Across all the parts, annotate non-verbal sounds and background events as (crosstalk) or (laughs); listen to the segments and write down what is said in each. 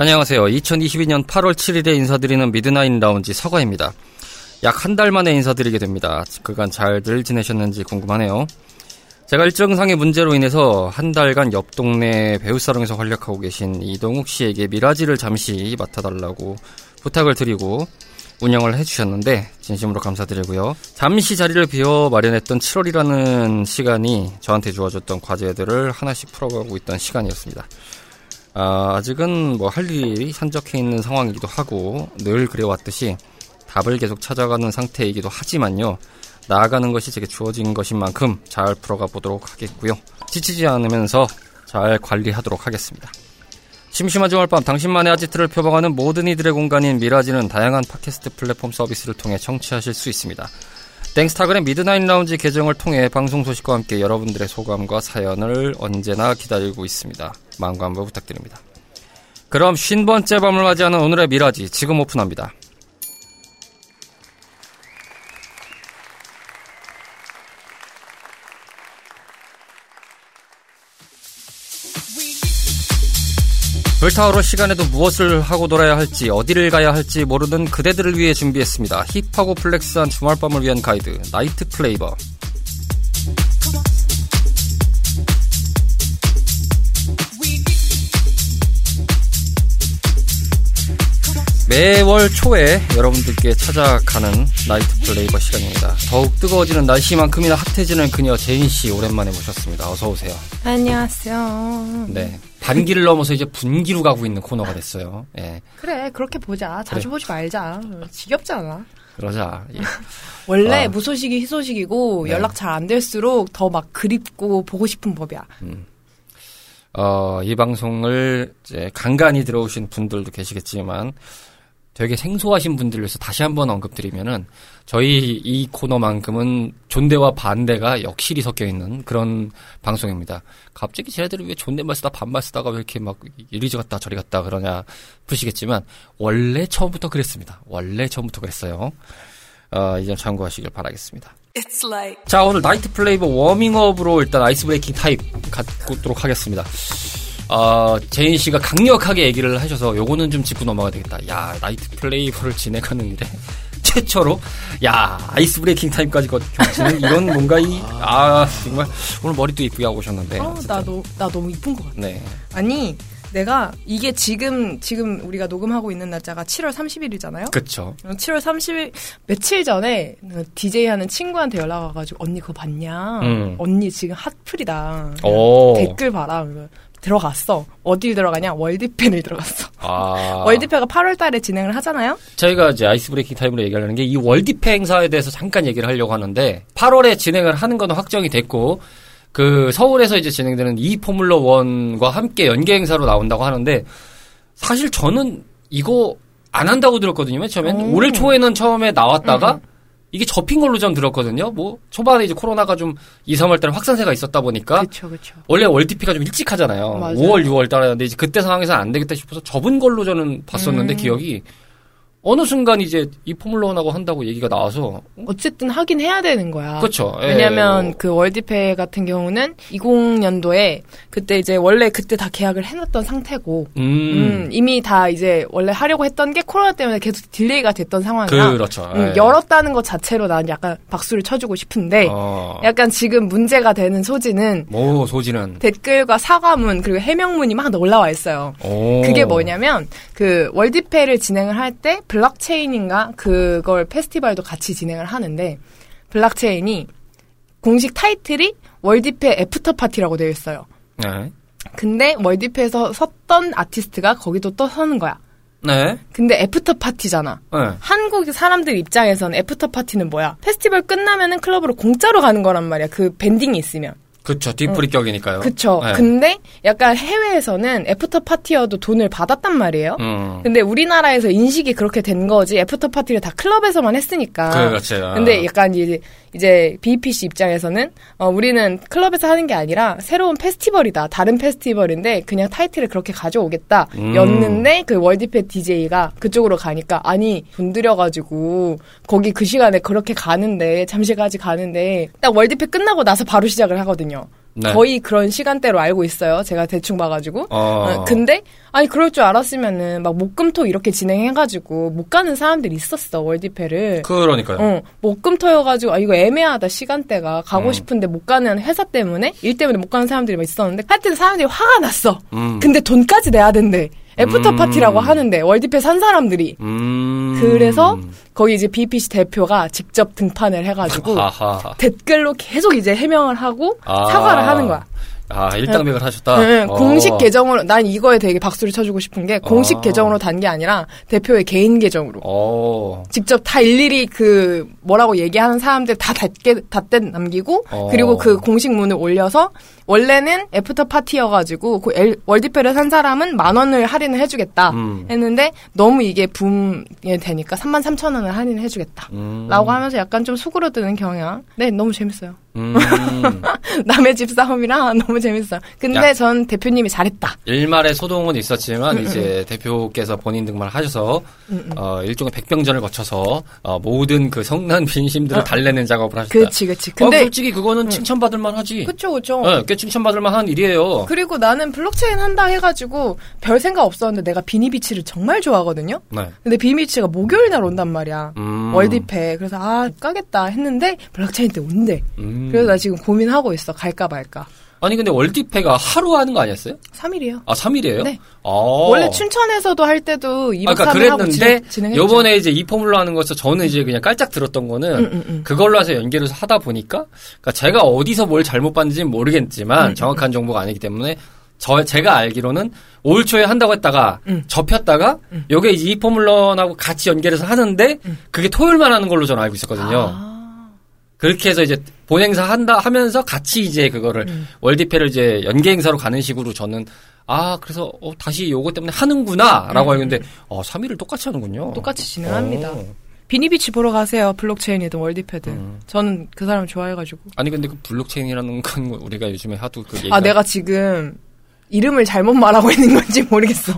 안녕하세요. 2022년 8월 7일에 인사드리는 미드나잇 라운지 서가입니다. 약 한 달 만에 인사드리게 됩니다. 그간 잘들 지내셨는지 궁금하네요. 제가 일정상의 문제로 인해서 한 달간 옆 동네 배우사롱에서 활약하고 계신 이동욱 씨에게 미라지를 잠시 맡아달라고 부탁을 드리고 운영을 해주셨는데 진심으로 감사드리고요. 잠시 자리를 비워 마련했던 7월이라는 시간이 저한테 주어졌던 과제들을 하나씩 풀어가고 있던 시간이었습니다. 아, 아직은 뭐 할 일이 산적해 있는 상황이기도 하고 늘 그래왔듯이 답을 계속 찾아가는 상태이기도 하지만요. 나아가는 것이 제게 주어진 것인 만큼 잘 풀어가 보도록 하겠고요. 지치지 않으면서 잘 관리하도록 하겠습니다. 심심한 주말 밤 당신만의 아지트를 표방하는 모든 이들의 공간인 미라지는 다양한 팟캐스트 플랫폼 서비스를 통해 청취하실 수 있습니다. 땡스타그램 미드나잇 라운지 계정을 통해 방송 소식과 함께 여러분들의 소감과 사연을 언제나 기다리고 있습니다. 망고 한번 부탁드립니다. 그럼 쉰 번째 밤을 맞이하는 오늘의 미라지 지금 오픈합니다. 불타오를 시간에도 무엇을 하고 놀아야 할지 어디를 가야 할지 모르는 그대들을 위해 준비했습니다. 힙하고 플렉스한 주말밤을 위한 가이드 나이트 플레이버 매월 초에 여러분들께 찾아가는 나이트 플레이버 시간입니다. 더욱 뜨거워지는 날씨만큼이나 핫해지는 그녀 제인 씨 오랜만에 모셨습니다. 어서 오세요. 안녕하세요. 네. 반기를 넘어서 이제 분기로 가고 있는 코너가 됐어요. 예. 그래, 그렇게 보자. 자주 그래. 보지 말자. 지겹잖아. 그러자. 예. 원래 아. 무소식이 희소식이고 네. 연락 잘 안 될수록 더 막 그립고 보고 싶은 법이야. 어, 이 방송을 이제 간간히 들어오신 분들도 계시겠지만 되게 생소하신 분들을 위해서 다시 한번 언급드리면은 저희 이 코너만큼은 존대와 반대가 역실히 섞여 있는 그런 방송입니다. 갑자기 쟤네들은 왜 존댓말 쓰다 반말 쓰다가 왜 이렇게 막 이리 갔다 저리 갔다 그러냐 싶으시겠지만 원래 처음부터 그랬습니다. 원래 처음부터 그랬어요. 어, 이점 참고하시길 바라겠습니다. 자, 오늘 나이트 플레이버 워밍업으로 일단 ice breaking 타임 갖도록 하겠습니다. 어, 제인 씨가 강력하게 얘기를 하셔서 요거는 좀 짚고 넘어가야 되겠다. 야, 나이트 플레이버를 진행하는데 (laughs) 최초로 야, ice breaking 타임까지 겹치는 이런 (laughs) 뭔가 이 아, 정말 오늘 머리도 이쁘게 하고 오셨는데. 어, 어쨌든. 나, 너무 이쁜 것 같아. 네. 아니, 내가 이게 지금, 지금 우리가 녹음하고 있는 날짜가 7월 30일이잖아요? 그쵸. 7월 30일, 며칠 전에 DJ 하는 친구한테 연락 와가지고, 언니 그거 봤냐? 음. 언니 지금 핫플이다. 오. 댓글 봐라. 들어갔어. 어디 들어가냐? 월드페를 들어갔어. 아. (laughs) 월드페가 8월 달에 진행을 하잖아요? 저희가 이제 ice breaking 타임으로 얘기하려는 게 이 월드페 행사에 대해서 잠깐 얘기를 하려고 하는데 8월에 진행을 하는 건 확정이 됐고 그 서울에서 이제 진행되는 이 포뮬러 1과 함께 연계 행사로 나온다고 하는데 사실 저는 이거 안 한다고 들었거든요. 맨 처음엔 오. 올해 초에는 처음에 나왔다가 이게 접힌 걸로 전 들었거든요. 뭐 초반에 이제 코로나가 좀 2, 3월 달에 확산세가 있었다 보니까 그쵸, 그쵸. 원래 월드페가 좀 일찍 하잖아요. 맞아요. 5월, 6월 달에는데 이제 그때 상황에서는 안 되겠다 싶어서 접은 걸로 저는 봤었는데 음. 기억이 어느 순간 이제 이 포뮬러 1하고 한다고 얘기가 나와서 어쨌든 하긴 해야 되는 거야. 그렇죠. 예. 왜냐면 그 월드페 같은 경우는 20년도에 그때 이제 원래 그때 다 계약을 해놨던 상태고 음, 음, 이미 다 이제 원래 하려고 했던 게 코로나 때문에 계속 delay가 됐던 상황이라 그렇죠. 음, 예. 열었다는 것 자체로 난 약간 박수를 쳐주고 싶은데 어, 약간 지금 문제가 되는 소지는 뭐 소지는 댓글과 사과문 그리고 해명문이 막 올라와 있어요. 오. 그게 뭐냐면 그 월드페를 진행을 할때 블록체인인가 그걸 페스티벌도 같이 진행을 하는데 블록체인이 공식 타이틀이 월드페 after party라고 되어 있어요. 네. 근데 월드페에서 섰던 아티스트가 거기도 또 서는 거야. 네. 근데 after party잖아. 네. 한국 사람들 입장에서는 after party는 뭐야? 페스티벌 끝나면은 클럽으로 공짜로 가는 거란 말이야. 그 밴딩이 있으면. 그쵸. 뒤풀이 격이니까요. 그쵸. 네. 근데 약간 해외에서는 after party여도 돈을 받았단 말이에요. 음. 근데 우리나라에서 인식이 그렇게 된 거지. after party를 다 클럽에서만 했으니까. 그렇죠. 근데 약간 이제 이제 BPC 입장에서는 어, 우리는 클럽에서 하는 게 아니라 새로운 페스티벌이다. 다른 페스티벌인데 그냥 타이틀을 그렇게 가져오겠다. 음. 였는데 그 월드페 DJ가 그쪽으로 가니까 아니 돈 들여가지고 거기 그 시간에 그렇게 가는데 잠실까지 가는데 딱 월드페 끝나고 나서 바로 시작을 하거든요. 네. 거의 그런 시간대로 알고 있어요. 제가 대충 봐가지고. 어. 어, 근데 아니 그럴 줄 알았으면은 막 목금토 이렇게 진행해가지고 못 가는 사람들이 있었어 월디페를. 그러니까요. 어, 목금토여가지고, 아, 이거 애매하다, 시간대가. 가고 음. 싶은데 못 가는 회사 때문에? 일 때문에 못 가는 사람들이 막 있었는데, 하여튼 사람들이 화가 났어. 음. 근데 돈까지 내야 된대. after 음. party라고 하는데, 월디페 산 사람들이. 음. 그래서, 거기 이제 BEPC 대표가 직접 등판을 해가지고, (laughs) 하하. 댓글로 계속 이제 해명을 하고, 아. 사과를 하는 거야. 아, 일당백을 하셨다. 네, 어. 공식 계정으로, 난 이거에 되게 박수를 쳐주고 싶은 게, 공식 아. 계정으로 단 게 아니라, 대표의 개인 계정으로. 어. 직접 다 일일이 그 뭐라고 얘기하는 사람들 다 댓글 댓글 남기고 어. 그리고 그 공식 문을 올려서 원래는 after party여가지고 그 엘- 월디페를 산 사람은 만 원을 할인을 해주겠다 음. 했는데 너무 이게 붐이 되니까 3만 3천 원을 할인을 해주겠다. 음. 라고 하면서 약간 좀 수그러드는 경향. 네, 너무 재밌어요. 음. (laughs) 남의 집 싸움이라 (laughs) 너무 재밌어요. 근데 야. 전 대표님이 잘했다. 일말의 소동은 있었지만 음, 이제 대표께서 본인 등판 하셔서 어, 일종의 백병전을 거쳐서 어, 모든 그 성난 (laughs) 민심들을 달래는 작업을 하셨다. 어. 그치, 그치. 어, 근데, 솔직히 그거는 칭찬받을 만하지. 그쵸, 그쵸. 네, 꽤 칭찬받을 만한 일이에요. 그리고 나는 블록체인 한다 해가지고 별 생각 없었는데 내가 비니비치를 정말 좋아하거든요. 네. 근데 비니비치가 목요일 날 온단 말이야. 음. 월디페. 그래서 아, 못 가겠다 했는데 블록체인 때 온대. 음. 그래서 나 지금 고민하고 있어. 갈까 말까. 아니 근데 월디페가 하루 하는 거 아니었어요? 3일이요. 아 3일이에요? 네. 아. 원래 춘천에서도 할 때도 2박 아, 그러니까 3일 하고 그랬는데. 요번에 이제 이 포뮬러 하는 것에서 저는 이제 그냥 깔짝 들었던 거는 음, 음, 음. 그걸로 해서 연계를 하다 보니까 그러니까 제가 어디서 뭘 잘못 봤는지는 음, 모르겠지만 정확한 정보가 아니기 때문에 저 제가 알기로는 올 초에 한다고 했다가 음. 접혔다가 요게 이제 이 포뮬러하고 같이 연결해서 하는데 그게 토요일만 하는 걸로 저는 알고 있었거든요. 음. 아, 그렇게 해서 이제 본행사 한다 하면서 같이 이제 그거를 음. 월디페를 이제 연계 행사로 가는 식으로 저는 아 그래서 어, 다시 요거 때문에 하는구나라고 알겠는데 어 3일을 똑같이 하는군요. 음. 똑같이 진행합니다. 어. 비니비치 보러 가세요. 블록체인이든 월디페든. 음. 저는 그 사람 좋아해가지고. 아니 근데 그 블록체인이라는 건 우리가 요즘에 하도 그 얘기가 아, 내가 지금 이름을 잘못 말하고 (laughs) 있는 건지 모르겠어.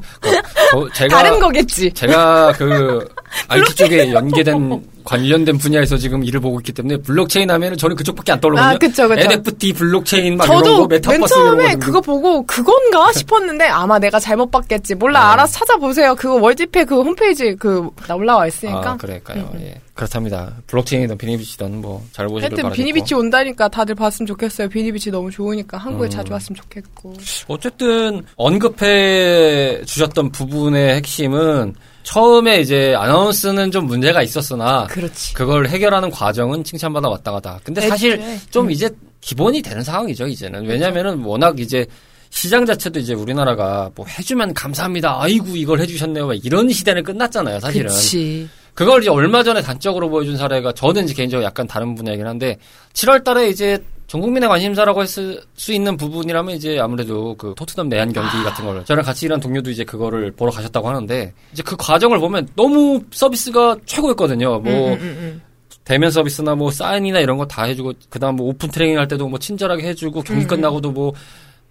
저- 제가 다른 거겠지. 제가 그 (laughs) IT 쪽에 연계된 관련된 분야에서 지금 일을 보고 있기 때문에 블록체인 하면은 저는 그쪽밖에 안 떠오르거든요. 아, 그쵸, 그쵸. NFT 블록체인 막 이런 거 저도 맨 메타버스 이런 처음에 거 그거 보고 그건가 싶었는데 아마 내가 잘못 봤겠지. 몰라 네. 알아서 찾아보세요. 그거 월드페 그 홈페이지 그나 올라와 있으니까. 아, 그럴까요? 예. 그렇답니다. 블록체인이든 비니비치든 뭐 잘 보시길 하여튼 바라겠고. 비니비치 온다니까 다들 봤으면 좋겠어요. 비니비치 너무 좋으니까 한국에 음. 자주 왔으면 좋겠고. 어쨌든 언급해 주셨던 부분의 핵심은 처음에 이제 아나운스는 좀 문제가 있었으나 그렇지. 그걸 해결하는 과정은 칭찬받아 왔다 갔다. 근데 사실 애초에. 좀 음. 이제 기본이 되는 상황이죠, 이제는. 왜냐면은 워낙 이제 시장 자체도 이제 우리나라가 뭐 해주면 감사합니다. 아이고, 이걸 해주셨네요. 막 이런 시대는 끝났잖아요, 사실은. 그치. 그걸 이제 얼마 전에 단적으로 보여준 사례가 저는 이제 개인적으로 약간 다른 분야이긴 한데 7월 달에 이제 전 국민의 관심사라고 했을 수 있는 부분이라면 이제 아무래도 그 토트넘 내한 경기 같은 걸 저랑 같이 일한 동료도 이제 그거를 보러 가셨다고 하는데 이제 그 과정을 보면 너무 서비스가 최고였거든요. 뭐 음, 음, 음, 대면 서비스나 뭐 사인이나 이런 거 다 해주고 그다음 뭐 open training 할 때도 뭐 친절하게 해주고 경기 음. 끝나고도 뭐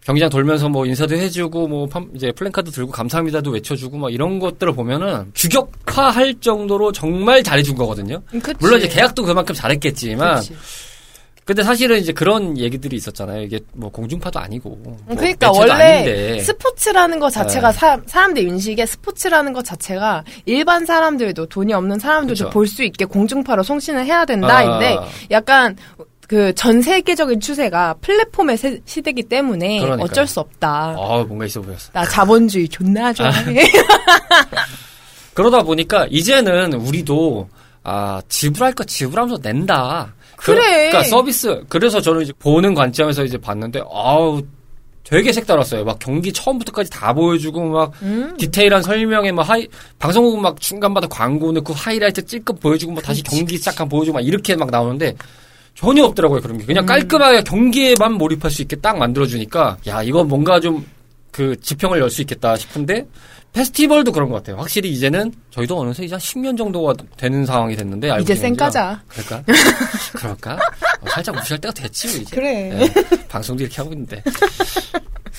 경기장 돌면서 뭐 인사도 해주고 뭐 팜- 이제 플랜카드 들고 감사합니다도 외쳐주고 막 이런 것들을 보면은 규격화할 정도로 정말 잘해준 거거든요. 음. 그치. 물론 이제 계약도 그만큼 잘했겠지만 그치. 근데 사실은 이제 그런 얘기들이 있었잖아요. 이게 뭐 공중파도 아니고 뭐 그러니까 매체도 원래 아닌데. 스포츠라는 것 자체가 네. 사, 사람들 인식에 스포츠라는 것 자체가 일반 사람들도 돈이 없는 사람들도. 볼 수 있게 공중파로 송신을 해야 된다인데 아. 약간 그 전 세계적인 추세가 플랫폼의 세- 시대이기 때문에 그러니까요. 어쩔 수 없다. 아 뭔가 있어 보였어. 나 자본주의 존나 (laughs) 좋아해. 그러다 보니까 이제는 우리도 아 지불할 거 지불하면서 낸다. 그- 그래. 그러니까 서비스. 그래서 저는 이제 보는 관점에서 이제 봤는데 아우 되게 색달랐어요. 막 경기 처음부터까지 다 보여주고 막 음. 디테일한 설명에 막 하이 방송국 막 중간마다 광고 넣고 하이라이트 찔끔 보여주고 뭐 다시 경기 시작한 보여주고 막 이렇게 막 나오는데 전혀 없더라고요 그런 게 음. 그냥 깔끔하게 경기에만 몰입할 수 있게 딱 만들어주니까 야 이건 뭔가 좀 그 지평을 열 수 있겠다 싶은데 페스티벌도 그런 것 같아요. 확실히 이제는 저희도 어느새 이제 한 10년 정도가 되는 상황이 됐는데 알고 이제. 쌩까자. 그럴까? (laughs) 그럴까? 어, 살짝 무시할 때가 됐지 뭐, 이제. 그래. 예, 방송도 이렇게 하고 있는데.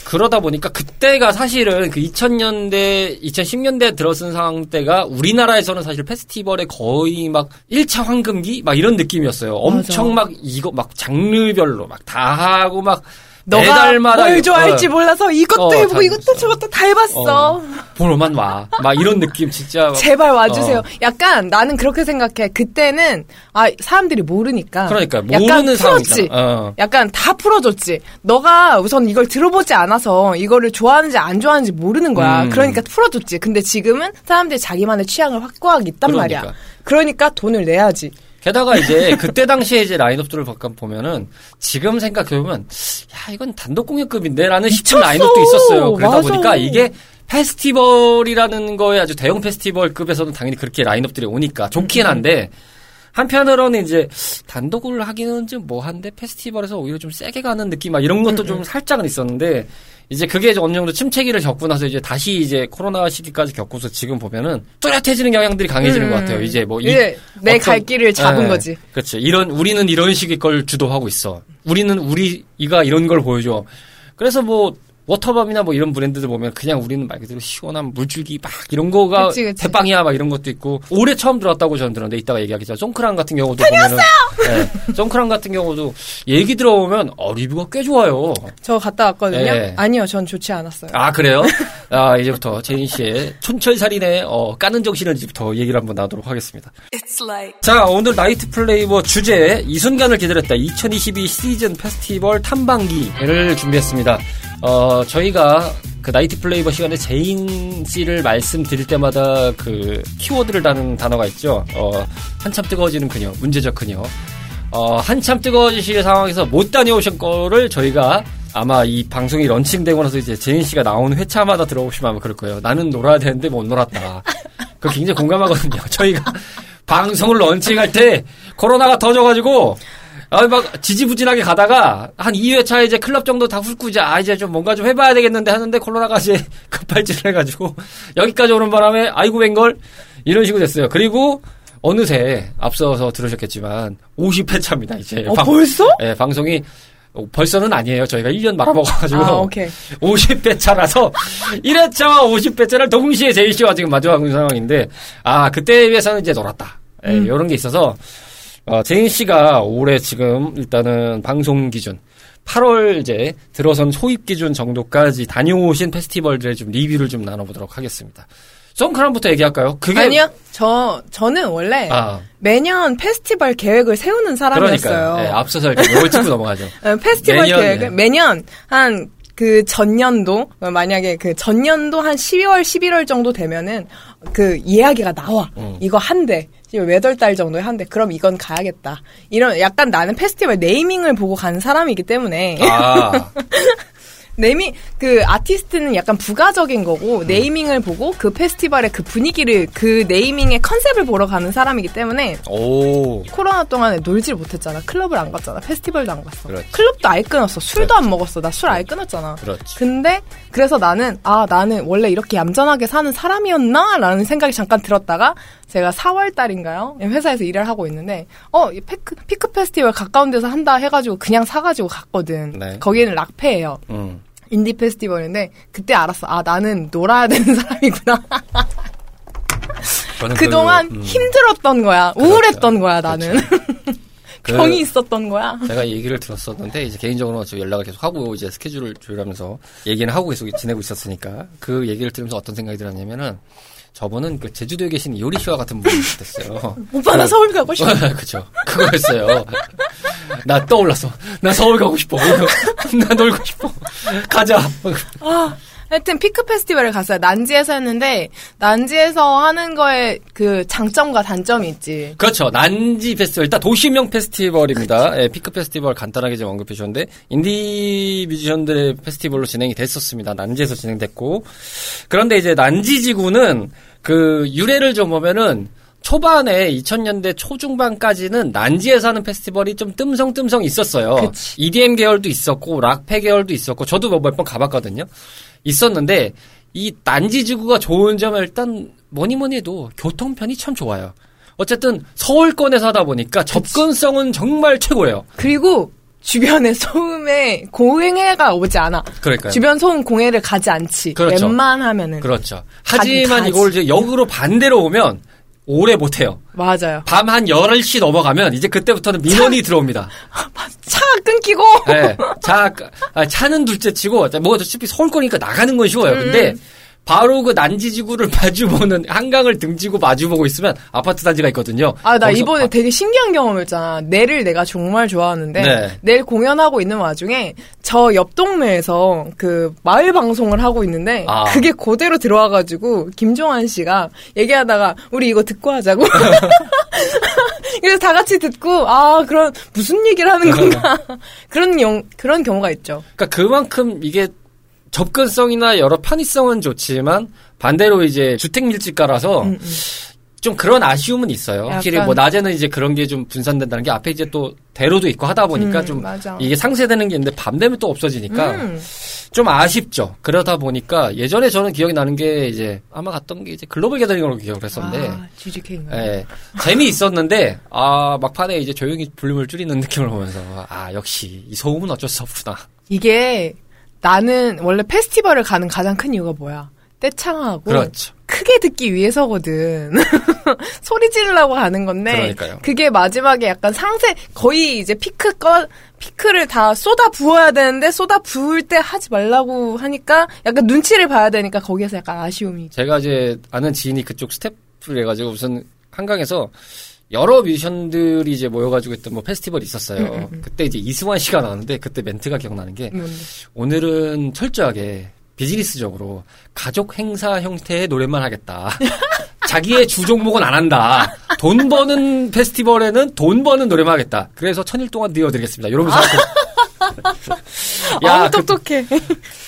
그러다 보니까 그때가 사실은 그 2000년대, 2010년대 들어선 상황 때가 우리나라에서는 사실 페스티벌의 거의 막 1차 황금기? 막 이런 느낌이었어요. 엄청 막 이거 막 장르별로 막 다 하고 막 너가 뭘 좋아할지 어, 몰라서 이것도 어, 해보고 다 이것도. 저것도 다 해봤어. 어, 보러만 와. 막 이런 느낌 진짜. 막- 제발 와주세요. 어. 약간 나는 그렇게 생각해. 그때는 아 사람들이 모르니까. 그러니까 약간 모르는 풀었지. 상황이잖아. 어. 약간 다 풀어줬지. 너가 우선 이걸 들어보지 않아서 이거를 좋아하는지 안 좋아하는지 모르는 거야. 음. 그러니까 풀어줬지. 근데 지금은 사람들이 자기만의 취향을 확고하게 있단 그러니까. 말이야. 그러니까 돈을 내야지. 게다가 이제 그때 당시에 이제 라인업들을 잠깐 보면은 지금 생각해보면 야 이건 단독 공연급인데라는 싶은. 라인업도 있었어요. 그러다 맞아. 보니까 이게 페스티벌이라는 거에 아주 대형 페스티벌급에서는 당연히 그렇게 라인업들이 오니까 좋긴 음. 한데 한편으로는 이제 단독을 하기는 좀 뭐한데 페스티벌에서 오히려 좀 세게 가는 느낌 막 이런 것도 음, 좀 살짝은 있었는데 이제 그게 이제 어느 정도 침체기를 겪고 나서 이제 다시 이제 코로나 시기까지 겪고서 지금 보면은 뚜렷해지는 경향들이 강해지는 음. 것 같아요. 이제 뭐 이- 이제 내 어떤- 갈 길을 잡은 예, 거지. 그렇지. 이런 우리는 이런 식의 걸 주도하고 있어. 우리는 우리가 이런 걸 보여줘. 그래서 뭐 워터밤이나 뭐 이런 브랜드들 보면 그냥 우리는 말 그대로 시원한 물줄기 막 이런 거가 그치, 그치. 대빵이야 막 이런 것도 있고 올해 처음 들어왔다고 저는 들었는데 이따가 얘기하겠지만 송크란 같은 경우도 보면은 예, 송크란 같은 경우도 얘기 들어보면 어 리뷰가 꽤 좋아요. 저 갔다 왔거든요. 예. 아니요, 전 좋지 않았어요. 아 그래요? 아 이제부터 제인 씨의 촌철살인의 어, 까는 정신을 이제부터 얘기를 한번 나도록 하겠습니다. It's like 자, 오늘 나이트 플레이버 주제 이 순간을 기다렸다 2022 시즌 페스티벌 탐방기를 준비했습니다. 어, 저희가 그 나이트 플레이버 시간에 제인 씨를 말씀드릴 때마다 그 키워드를 다는 단어가 있죠. 어, 한참 뜨거워지는 그녀, 문제적 그녀. 어, 한참 뜨거워지실 상황에서 못 다녀오신 거를 저희가 아마 이 방송이 launching되고 나서 이제 제인 씨가 나오는 회차마다 들어보시면 아마 그럴 거예요. 나는 놀아야 되는데 못 놀았다. 그 굉장히 공감하거든요. (laughs) 저희가 방송을 launching할 때 코로나가 터져가지고 아, 막 지지부진하게 가다가 한 2회차 이제 클럽 정도 다 훑고 이제 아 이제 좀 뭔가 좀 해봐야 되겠는데 하는데 코로나가 이제 (laughs) 급발진을 해가지고 여기까지 오는 바람에 아이고 웬걸 이런 식으로 됐어요. 그리고 어느새 앞서서 들으셨겠지만 50회차입니다 이제. 어, 벌써? 예, 방송이 어, 벌써는 아니에요. 저희가 1년 막 먹어가지고 아, 오케이. 50회차라서 1회차와 50회차를 동시에 제이 씨와 지금 마주하고 있는 상황인데 아 그때에 비해서는 이제 놀았다. 예, 음. 이런 게 있어서 어, 제인 씨가 올해 지금 일단은 방송 기준 8월 이제 들어선 초입 기준 정도까지 다녀오신 페스티벌들의 좀 리뷰를 좀 나눠보도록 하겠습니다. 송크란부터 얘기할까요? 그게 아니요, 저 저는 원래 아 매년 페스티벌 계획을 세우는 사람이었어요. 예, 앞서서 이렇게 이걸 찍고 넘어가죠. (laughs) 어, 페스티벌 매년, 계획을 예. 매년 한 그 전년도 어, 만약에 그 전년도 한 12월 11월 정도 되면은 그 이야기가 나와 음. 이거 한대 지금 몇월 달 정도에 한대 그럼 이건 가야겠다 이런 약간 나는 페스티벌 네이밍을 보고 가는 사람이기 때문에 아 (laughs) 네이밍 그 아티스트는 약간 부가적인 음. 거고 네이밍을 보고 그 페스티벌의 그 분위기를 그 네이밍의 컨셉을 보러 가는 사람이기 때문에 오. 코로나 동안에 놀질 못했잖아. 클럽을 안 갔잖아. 페스티벌도 안 갔어. 그렇지. 클럽도 아예 끊었어. 술도 안 먹었어. 나 술 아예 끊었잖아. 그렇지. 근데 그래서 나는 아 나는 원래 이렇게 얌전하게 사는 사람이었나라는 생각이 잠깐 들었다가 제가 4월 달인가요 회사에서 일을 하고 있는데 어이 피크, 피크 페스티벌 가까운 데서 한다 해가지고 그냥 사가지고 갔거든. 네. 거기는 락페예요. 음. 인디 페스티벌인데 그때 알았어. 아 나는 놀아야 되는 (laughs) 사람이구나. 저는 그동안 그, 음, 힘들었던 거야. 우울했던 거야 나는. (laughs) 그- 병이 있었던 거야. 제가 얘기를 들었었는데 이제 개인적으로 저 연락을 계속 하고 이제 스케줄을 조율하면서 얘기는 하고 계속 지내고 있었으니까 그 얘기를 들으면서 어떤 생각이 들었냐면은 저분은 그 제주도에 계신 씨와 같은 분이 됐어요. (laughs) 오빠 (laughs) 나 서울 가고 싶어. 그쵸. 그거였어요. 나 떠올랐어. 나 서울 가고 싶어. 나 놀고 싶어. 가자. 아, 하여튼 피크 페스티벌을 갔어요. 난지에서 했는데 난지에서 하는 거에 그 장점과 단점이 있지. 그렇죠. 난지 페스티벌. 일단 도시명 페스티벌입니다. 예, 피크 페스티벌 간단하게 좀 언급해 주셨는데 인디 뮤지션들의 페스티벌로 진행이 됐었습니다. 난지에서 진행됐고. 그런데 이제 난지 지구는 그 유래를 좀 보면은 초반에 2000년대 초중반까지는 난지에서 하는 페스티벌이 좀 뜸성뜸성 있었어요. 그치. EDM 계열도 있었고 락페 계열도 있었고 저도 뭐몇번 가봤거든요. 있었는데 이 난지 지구가 좋은 점은 일단 뭐니 뭐니 해도 교통편이 참 좋아요. 어쨌든 서울권에서 하다 보니까 접근성은 정말 최고예요. 그리고 주변에 소음에 공해가 오지 않아. 그러니까요. 주변 소음 공해를 가지 않지. 그렇죠. 웬만하면은. 그렇죠. 하지만 가지. 이걸 이제 역으로 반대로 오면 오래 못해요. 맞아요. 밤 한 10시 넘어가면 이제 그때부터는 민원이 들어옵니다. (laughs) 차가 끊기고. 네. 자, 아, 차는 둘째 치고, 뭐 어차피 서울 거니까 나가는 건 쉬워요. 근데 음. 바로 그 난지 지구를 (laughs) 마주보는 한강을 등지고 마주보고 있으면 아파트 단지가 있거든요. 아, 나 이번에 바- 되게 신기한 경험했잖아. 내를 내가 정말 좋아하는데, 네. 내일 공연하고 있는 와중에, 저 옆 동네에서 그 마을 방송을 하고 있는데, 아. 그게 그대로 들어와가지고, 김종환 씨가 얘기하다가, 우리 이거 듣고 하자고. (laughs) 그래서 다 같이 듣고, 아, 그런, 무슨 얘기를 하는 건가. (laughs) 그런 영, 그런 경우가 있죠. 그러니까 그만큼 이게 접근성이나 여러 편의성은 좋지만 반대로 이제 주택 밀집가라서 음, 좀 그런 아쉬움은 있어요. 확실히 뭐 낮에는 이제 그런 게 좀 분산된다는 게 앞에 이제 또 대로도 있고 하다 보니까 음, 좀 맞아. 이게 상쇄되는 게 있는데 밤 되면 또 없어지니까 음. 좀 아쉽죠. 그러다 보니까 예전에 저는 기억이 나는 게 이제 아마 갔던 게 이제 글로벌 게더링으로 기억을 했었는데 아, GGK인가? 예, 재미 있었는데 아 막판에 이제 조용히 볼륨을 줄이는 느낌을 보면서 아 역시 이 소음은 어쩔 수 없구나. 이게, 나는 원래 페스티벌을 가는 가장 큰 이유가 뭐야? 떼창하고, 그렇죠. 크게 듣기 위해서거든. (laughs) 소리 지르려고 가는 건데. 그러니까요. 그게 마지막에 약간 상세, 거의 이제 피크 거, 피크를 다 쏟아 부어야 되는데, 쏟아 부을 때 하지 말라고 하니까, 약간 눈치를 봐야 되니까, 거기에서 약간 아쉬움이. 제가 이제 아는 지인이 그쪽 스태프를 해가지고 무슨 한강에서 여러 뮤지션들이 이제 모여가지고 했던 뭐 페스티벌이 있었어요. 그때 이제 이승환 씨가 나왔는데 그때 멘트가 기억나는 게? 오늘은 철저하게 비즈니스적으로 가족 행사 형태의 노래만 하겠다. (laughs) 자기의 주 종목은 안 한다. 돈 버는 페스티벌에는 돈 버는 노래만 하겠다. 그래서 천일 동안 띄워드리겠습니다. 이러면서 아, (laughs) 그- 무 똑똑해.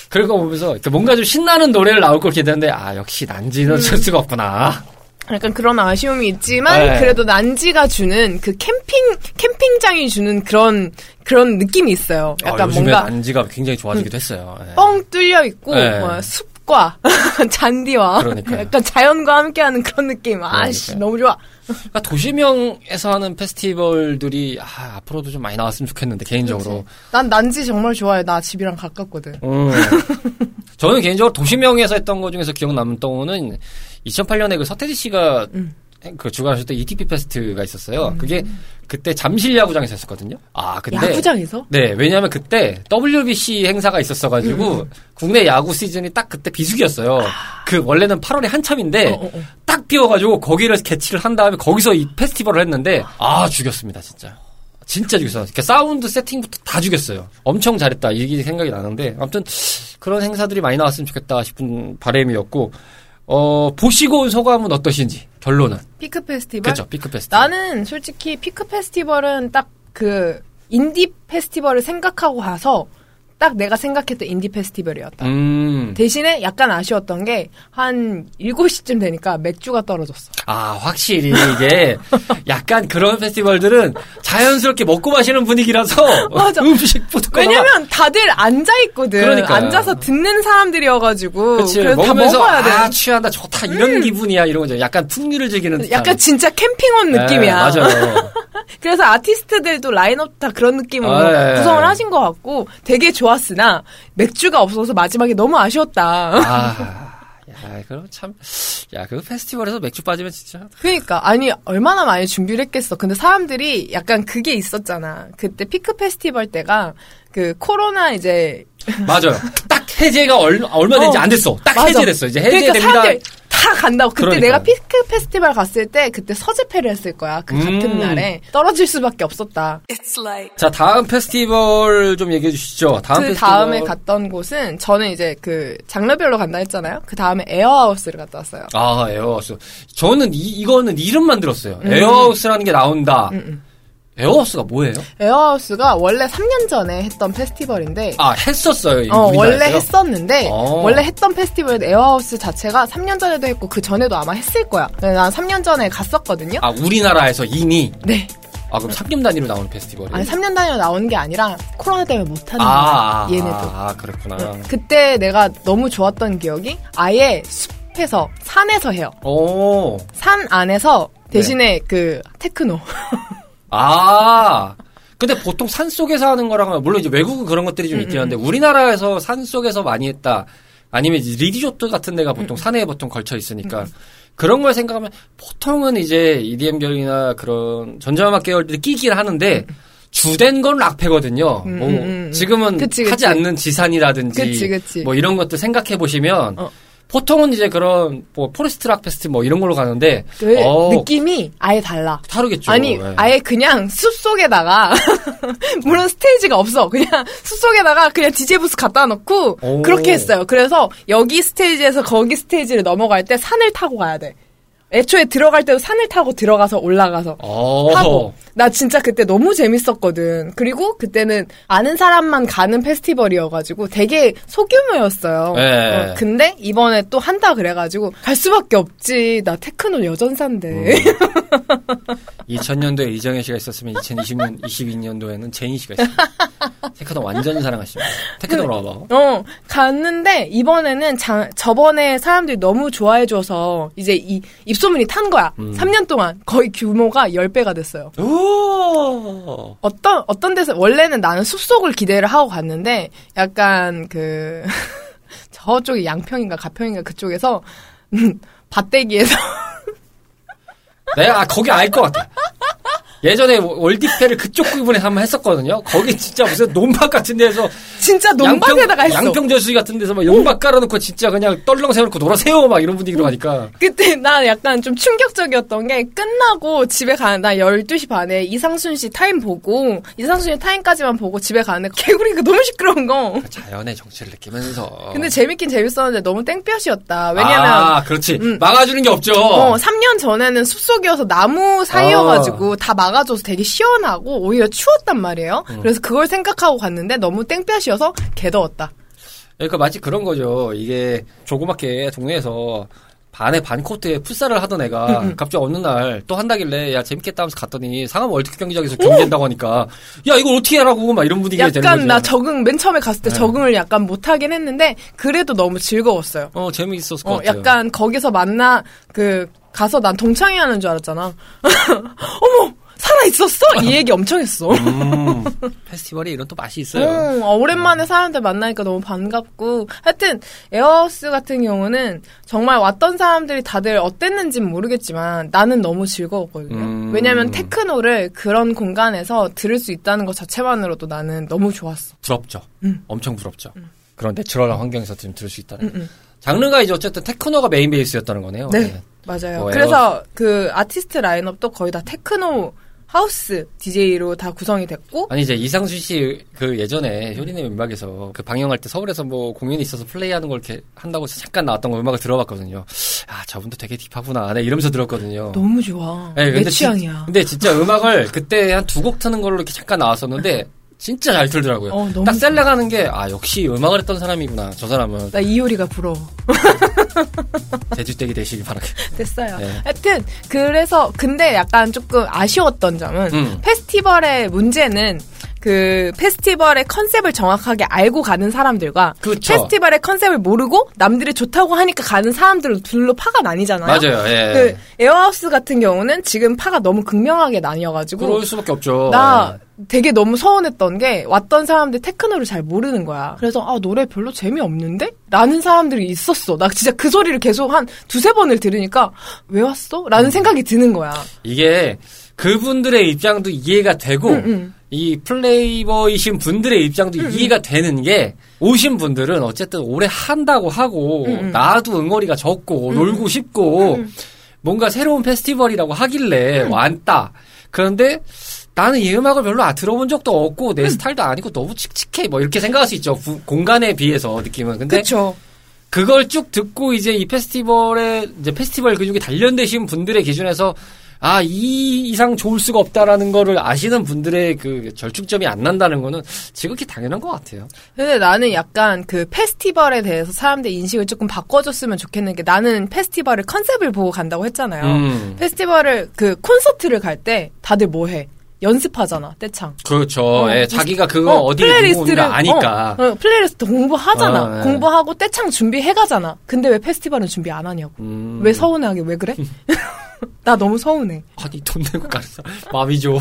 그런 거 보면서 뭔가 좀 신나는 노래를 나올 걸 기대했는데 아 역시 난지는 칠 수가 없구나. 약간 그런 아쉬움이 있지만, 네. 그래도 난지가 주는 그 캠핑, 캠핑장이 주는 그런, 그런 느낌이 있어요. 아, 약간 요즘에 뭔가 난지가 굉장히 좋아지기도 했어요. 예. 뻥 뚫려 있고, 네. 뭐 숲과 (laughs) 잔디와 그러니까요. 약간 자연과 함께하는 그런 느낌. 아씨. 너무 좋아. 그러니까 도시명에서 하는 페스티벌들이 아, 앞으로도 좀 많이 나왔으면 좋겠는데 개인적으로. 난 난지 정말 좋아해. 나 집이랑 가깝거든. 음. 저는 개인적으로 도심형에서 했던 것 중에서 기억 남는 거는 2008년에 그 서태지 씨가 음. 그 주관하셨던 ETP 페스트가 있었어요. 그게 그때 잠실 야구장에서 했었거든요. 아 근데 야구장에서? 네, 왜냐하면 그때 WBC 행사가 있었어가지고 음. 국내 야구 시즌이 딱 그때 비수기였어요. 그 원래는 8월에 한참인데 어, 어, 어. 딱 비워가지고 거기를 개최를 한 다음에 거기서 이 페스티벌을 했는데 아 죽였습니다 진짜. 진짜 죽였어. 이렇게 사운드 세팅부터 다 죽였어요. 엄청 잘했다. 이게 생각이 나는데 아무튼 그런 행사들이 많이 나왔으면 좋겠다 싶은 바람이었고 어 보시고 온 소감은 어떠신지 결론은 피크 페스티벌? 그렇죠 피크 페스티벌. 나는 솔직히 피크 페스티벌은 딱 그 인디 페스티벌을 생각하고 가서 딱 내가 생각했던 인디 페스티벌이었다. 음. 대신에 약간 아쉬웠던 게 한 7시쯤 되니까 맥주가 떨어졌어. 아, 확실히 이게 (laughs) 약간 그런 페스티벌들은 자연스럽게 먹고 마시는 분위기라서 (laughs) 맞아. 음식 푸드코너가 왜냐면 다들 앉아 있거든. 그러니까요. 앉아서 듣는 사람들이어 가지고. 그치, 그래서 다 먹으면서 먹어야 돼. 음. 아 취한다 좋다 이런 기분이야 이런 거죠. 약간 풍류를 즐기는 듯한. 약간 진짜 캠핑 온 네, 느낌이야. 맞아요. (laughs) 그래서 아티스트들도 라인업 다 그런 느낌으로 아, 예, 구성을 예. 하신 것 같고 되게 좋 았으나 맥주가 없어서 마지막에 너무 아쉬웠다. 아, (laughs) 야, 그럼 참, 야, 그 페스티벌에서 맥주 빠지면 진짜. 그러니까 아니 얼마나 많이 준비를 했겠어. 근데 사람들이 약간 그게 있었잖아. 그때 피크 페스티벌 때가 그 코로나 이제 맞아요. (laughs) 딱 해제가 얼, 얼마 된지 어, 안 됐어. 딱 맞아. 해제됐어. 이제 그러니까 해제됩니다. 사람들 다다 간다고. 그때 그러니까요. 내가 피크 페스티벌 갔을 때 그때 서재페를 했을 거야. 그 같은 음. 날에 떨어질 수밖에 없었다. 자, 다음 페스티벌 좀 얘기해 주시죠. 다음 그 페스티벌. 다음에 갔던 곳은 저는 이제 그 장르별로 간다 했잖아요. 그 다음에 에어하우스를 갔다 왔어요. 아, 에어하우스. 저는 이, 이거는 이름만 들었어요. 음. 에어하우스라는 게 나온다. 에어하우스가 뭐예요? 에어하우스가 원래 3년 전에 했던 페스티벌인데 아, 했었어요. 어, 원래? 했었는데, 어. 원래 했던 페스티벌 에어하우스 자체가 3년 전에도 했고, 그 전에도 아마 했을 거야. 근데 난 3년 전에 갔었거든요? 아, 우리나라에서 이미. 네. 아, 그럼 3년 단위로 나오는 페스티벌이에요? 아니, 3년 단위로 나온 게 아니라, 코로나 때문에 못 하는 아, 거야, 아, 얘네도. 아, 아, 그랬구나. 그때 내가 너무 좋았던 기억이, 아예 숲에서, 산에서 해요. 오. 산 안에서, 대신에 네. 그, 테크노. (laughs) 아. 근데 보통 산 속에서 하는 거랑 물론 이제 외국은 그런 것들이 음, 좀 있긴 한데 우리나라에서 산 속에서 많이 했다. 아니면 리조트 같은 데가 보통 산에 보통 걸쳐 있으니까 그런 걸 생각하면 보통은 이제 EDM 계열이나 그런 전자음악 계열들이 끼긴 하는데 주된 건 락페거든요. 음, 뭐 음, 음. 지금은 그치, 하지 그치. 않는 지산이라든지 그치, 그치. 뭐 이런 것들 생각해 보시면 어. 보통은 이제 그런 뭐 forest rock 페스티 뭐 이런 걸로 가는데 그 어, 느낌이 아예 달라. 다르겠죠. 아니 예. 아예 그냥 숲 속에다가 (laughs) 물론 스테이지가 없어 그냥 숲 속에다가 그냥 DJ 부스 갖다 놓고 오. 그렇게 했어요 그래서 여기 스테이지에서 거기 스테이지를 넘어갈 때 산을 타고 가야 돼 애초에 들어갈 때도 산을 타고 들어가서 올라가서 어. 하고 나 진짜 그때 너무 재밌었거든 그리고 그때는 아는 사람만 가는 페스티벌이어가지고 되게 소규모였어요 네. 어, 근데 이번에 또 한다 그래가지고 갈 수밖에 없지 나 테크노 여전사인데 음. (laughs) 2000년도에 이정현 씨가 있었으면 2020년, 22년도에는 제니 씨가 있습니다. 테크노 완전 사랑하십니다. 테크노로 와봐. 어, 갔는데, 이번에는 자, 저번에 사람들이 너무 좋아해줘서, 이제 이, 입 소문이 탄 거야. 음. 3년 동안. 거의 규모가 10배가 됐어요. 오! 어떤, 어떤 데서, 원래는 나는 숲속을 기대를 하고 갔는데, 약간 그, (laughs) 저쪽에 양평인가 가평인가 그쪽에서, 음, 밭대기에서, 내가 아, 거기 알 것 같아. 예전에 월디페를 그쪽 부분에 한번 했었거든요. 거기 진짜 무슨 논밭 같은 데서 진짜 논밭에다가 했어. 양평 저수지 같은 데서 막 용밭 깔아놓고 진짜 그냥 떨렁 세워놓고 놀아세요 막 이런 분위기로 가니까 그때 나 약간 좀 충격적이었던 게 끝나고 집에 가는 나 12시 반에 이상순 씨 타임 보고 이상순 씨 타임까지만 보고 집에 가는데 개구리가 너무 시끄러운 거. 자연의 정취를 느끼면서. 근데 재밌긴 재밌었는데 너무 땡볕이었다. 왜냐면 아, 그렇지. 음. 막아주는 게 없죠. 어, 3년 전에는 숲속이어서 나무 사이여가지고 다막 아줘서 되게 시원하고 오히려 추웠단 말이에요. 음. 그래서 그걸 생각하고 갔는데 너무 땡볕이어서 개더웠다. 그러니까 마치 그런 거죠. 이게 조그맣게 동네에서 반에 반 코트에 풋살을 하던 애가 음, 갑자기 어느 날 또 한다길래 야 재밌겠다 하면서 갔더니 상암 월드컵 경기장에서 경기된다고 하니까 야 이걸 어떻게 하라고 막 이런 분위기가 되는 거죠. 약간 나 적응 맨 처음에 갔을 때 네. 적응을 약간 못 하긴 했는데 그래도 너무 즐거웠어요. 어 재미있었을 것 어, 같아요. 약간 거기서 만나 그 가서 난 동창회 하는 줄 알았잖아. (laughs) 어머 살아 있었어? 이 얘기 엄청 했어. 음, (laughs) 페스티벌이 이런 또 맛이 있어요. 어, 어, 오랜만에 사람들 만나니까 너무 반갑고 하여튼 에어하우스 같은 경우는 정말 왔던 사람들이 다들 어땠는지는 모르겠지만 나는 너무 즐거웠거든요. 음. 왜냐면 테크노를 그런 공간에서 들을 수 있다는 것 자체만으로도 나는 너무 좋았어. 부럽죠. 음. 엄청 부럽죠. 그런 내추럴한 환경에서 좀 들을 수 있다는. 음, 음. 장르가 이제 어쨌든 테크노가 메인 베이스였다는 거네요. 네, 맞아요. 뭐 그래서 그 아티스트 라인업도 거의 다 테크노 하우스 DJ로 다 구성이 됐고 아니 이제 이상순 씨그 예전에 효리네 민박에서 그 방영할 때 서울에서 뭐 공연이 있어서 플레이하는 걸 이렇게 한다고 해서 잠깐 나왔던 거 음악을 들어봤거든요. 아 저분도 되게 deep하구나. 네, 이러면서 들었거든요. 너무 좋아. 네, 내 진- 취향이야. 근데 진짜 음악을 그때 한 두 곡 트는 걸로 이렇게 잠깐 나왔었는데 진짜 잘 틀더라고요. 어, 너무 딱 셀렉하는 게 아 역시 음악을 했던 사람이구나. 저 사람은 나 이효리가 부러워. 대주댁이 되시길 바라게. 됐어요. 네. 하여튼 그래서 근데 약간 조금 아쉬웠던 점은 음. 페스티벌의 문제는 그 페스티벌의 컨셉을 정확하게 알고 가는 사람들과 그쵸. 페스티벌의 컨셉을 모르고 남들이 좋다고 하니까 가는 사람들로 둘로 파가 나뉘잖아요. 맞아요. 예. 그 에어하우스 같은 경우는 지금 파가 너무 극명하게 나뉘어가지고 그럴 수밖에 없죠. 나 예. 되게 너무 서운했던 게 왔던 사람들 테크노를 잘 모르는 거야. 그래서 아 노래 별로 재미없는데? 라는 사람들이 있었어. 나 진짜 그 소리를 계속 한 두세 번을 들으니까 왜 왔어? 음. 라는 생각이 드는 거야. 이게 그분들의 입장도 이해가 되고 음, 음. 이 raver이신 분들의 입장도 이해가 되는 게 오신 분들은 어쨌든 오래 한다고 하고 음, 음. 나도 응어리가 졌고 놀고 싶고 뭔가 새로운 페스티벌이라고 하길래 왔다. 그런데 나는 이 음악을 별로 아, 들어본 적도 없고 내 스타일도 아니고 너무 칙칙해 뭐 이렇게 생각할 수 있죠 구- 공간에 비해서 느낌은 근데 그쵸. 그걸 쭉 듣고 이제 이 페스티벌에 이제 페스티벌 근육이 단련되신 분들의 기준에서 아, 이 이상 좋을 수가 없다라는 거를 아시는 분들의 그 절충점이 안 난다는 거는 지극히 당연한 것 같아요. 근데 나는 약간 그 페스티벌에 대해서 사람들 인식을 조금 바꿔줬으면 좋겠는 게 나는 페스티벌을 컨셉을 보고 간다고 했잖아요. 음. 페스티벌을 그 콘서트를 갈 때 다들 뭐 해? 연습하잖아, 떼창. 그렇죠. 어, 예, 자기가 그거 어, 디 playlist를 아니까. 어, 어, 플레이리스트 공부하잖아. 어, 예. 공부하고 떼창 준비해 가잖아. 근데 왜 페스티벌은 준비 안 하냐고. 음. 왜 서운해하게 왜 그래? (laughs) 나 너무 서운해. 아니 돈 내고 가서 마음이 죠.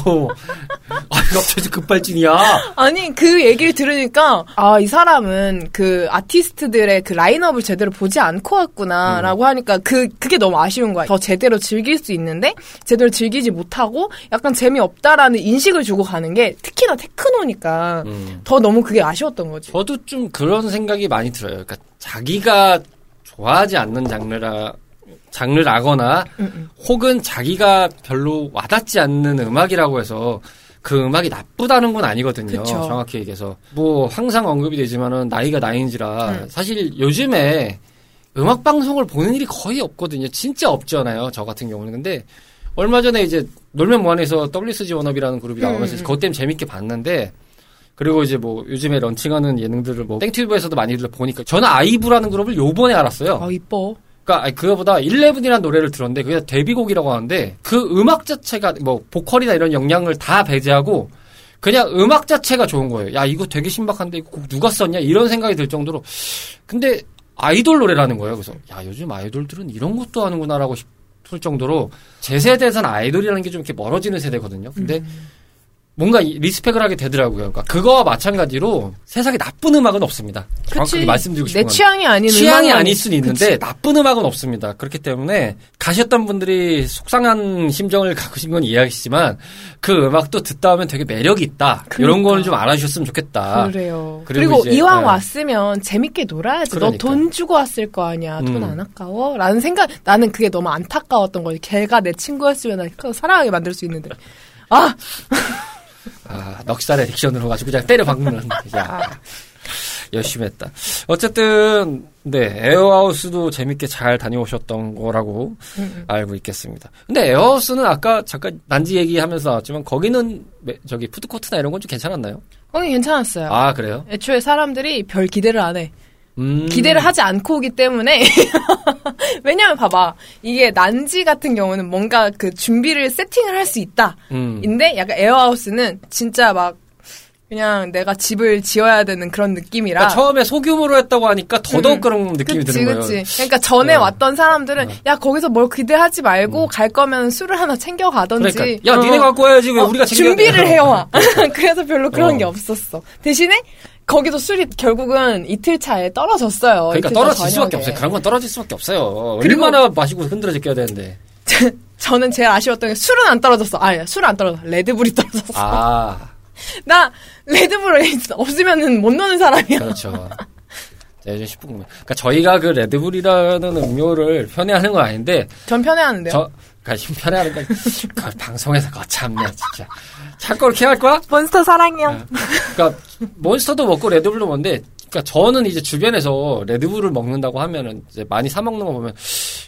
아, 갑자기 급발진이야. 아니 그 얘기를 들으니까 아 이 사람은 그 아티스트들의 그 라인업을 제대로 보지 않고 왔구나라고 하니까 그 그게 너무 아쉬운 거야. 더 제대로 즐길 수 있는데 제대로 즐기지 못하고 약간 재미없다라는 인식을 주고 가는 게 특히나 테크노니까 음. 더 너무 그게 아쉬웠던 거지. 저도 좀 그런 생각이 많이 들어요. 그러니까 자기가 좋아하지 않는 장르라 장르라거나 음, 혹은 자기가 별로 와닿지 않는 음악이라고 해서 그 음악이 나쁘다는 건 아니거든요. 그쵸. 정확히 얘기해서 뭐 항상 언급이 되지만은 나이가 나이인지라 음. 사실 요즘에 음악 방송을 보는 일이 거의 없거든요. 진짜 없잖아요. 저 같은 경우는 근데 얼마 전에 이제 놀면 뭐하네에서 WSG 원업이라는 그룹이 나오면서 음, 음. 그것 때문에 재밌게 봤는데 그리고 이제 뭐 요즘에 런칭하는 예능들을 뭐 땡튜브에서도 많이들 보니까 저는 아이브라는 그룹을 요번에 알았어요. 아 이뻐. 아니, 그거보다 11이라는 노래를 들었는데 그게 데뷔곡이라고 하는데 그 음악 자체가 뭐 보컬이나 이런 영향을 다 배제하고 그냥 음악 자체가 좋은 거예요. 야 이거 되게 신박한데 이거 곡 누가 썼냐 이런 생각이 들 정도로 근데 아이돌 노래라는 거예요. 그래서 야 요즘 아이돌들은 이런 것도 하는구나라고 싶을 정도로 제 세대에서는 아이돌이라는 게 좀 이렇게 멀어지는 세대거든요. 근데 음. 뭔가 이- 리스펙을 하게 되더라고요. 그러니까 그거와 마찬가지로 세상에 나쁜 음악은 없습니다. 정확하게 그치. 말씀드리고 싶은 내 건. 취향이 아닌 취향이 아닐 수는 있는데 나쁜 음악은 없습니다. 그렇기 때문에 가셨던 분들이 속상한 심정을 갖으신 건 이해하시지만 그 음악도 듣다 보면 되게 매력이 있다. 이런 그러니까. 거는 좀 알아주셨으면 좋겠다. 그래요. 그리고 그리고, 이제, 이왕 네. 왔으면 재밌게 놀아야지. 그러니까. 너 돈 주고 왔을 거 아니야. 돈 음. 안 아까워? 라는 생각, 나는 그게 너무 안타까웠던 거지. 걔가 내 친구였으면 나 사랑하게 만들 수 있는데. 아! (laughs) 아, 넉살의 diction으로 가지고 그냥 때려 박는. 야. (laughs) 열심히 했다. 어쨌든, 네, 에어하우스도 재밌게 잘 다녀오셨던 거라고 음, 알고 있겠습니다. 근데 에어하우스는 아까 잠깐 난지 얘기하면서 나왔지만 거기는 매- 저기 푸드코트나 이런 건 좀 괜찮았나요? 거기 괜찮았어요. 아, 그래요? 애초에 사람들이 별 기대를 안 해. 음. 기대를 하지 않고 오기 때문에. (laughs) 왜냐면 봐봐. 이게 난지 같은 경우는 뭔가 그 준비를 세팅을 할 수 있다. 음. 인데 약간 에어하우스는 진짜 막 그냥 내가 집을 지어야 되는 그런 느낌이라. 그러니까 처음에 소규모로 했다고 하니까 더더욱 음. 그런 느낌이 그치, 드는 거예요. 그치. 그러니까 전에 어. 왔던 사람들은 야 거기서 뭘 기대하지 말고 갈 거면 술을 하나 챙겨 가던지. 그러니까 야 니네 갖고 와야지 왜 어, 우리가 준비를 돼? 해와. (laughs) (laughs) 그래서 별로 그런 어. 게 없었어. 대신에 거기도 술이 결국은 이틀 차에 떨어졌어요. 그러니까 떨어질 수밖에. 없어요. 그런 건 떨어질 수밖에 없어요. 얼마나 마시고 흔들어져 껴야 되는데. (laughs) 저는 제일 아쉬웠던 게 술은 안 떨어졌어. 아니, 술은 안 떨어졌어. 레드불이 떨어졌어. 아 (laughs) 나 레드불 없으면은 못 노는 사람이야. 그렇죠. 네, 요즘 10분 그러니까 저희가 그 레드불이라는 음료를 편애하는 건 아닌데 전 편해하는데요. 저 그러니까 지금 편애하는 건그 방송에서 거참네 진짜. 자꾸 이렇게 할 거야? 몬스터 사랑해요. 그러니까 몬스터도 먹고 레드불도 먹는데 그러니까 저는 이제 주변에서 레드불을 먹는다고 하면은 이제 많이 사 먹는 거 보면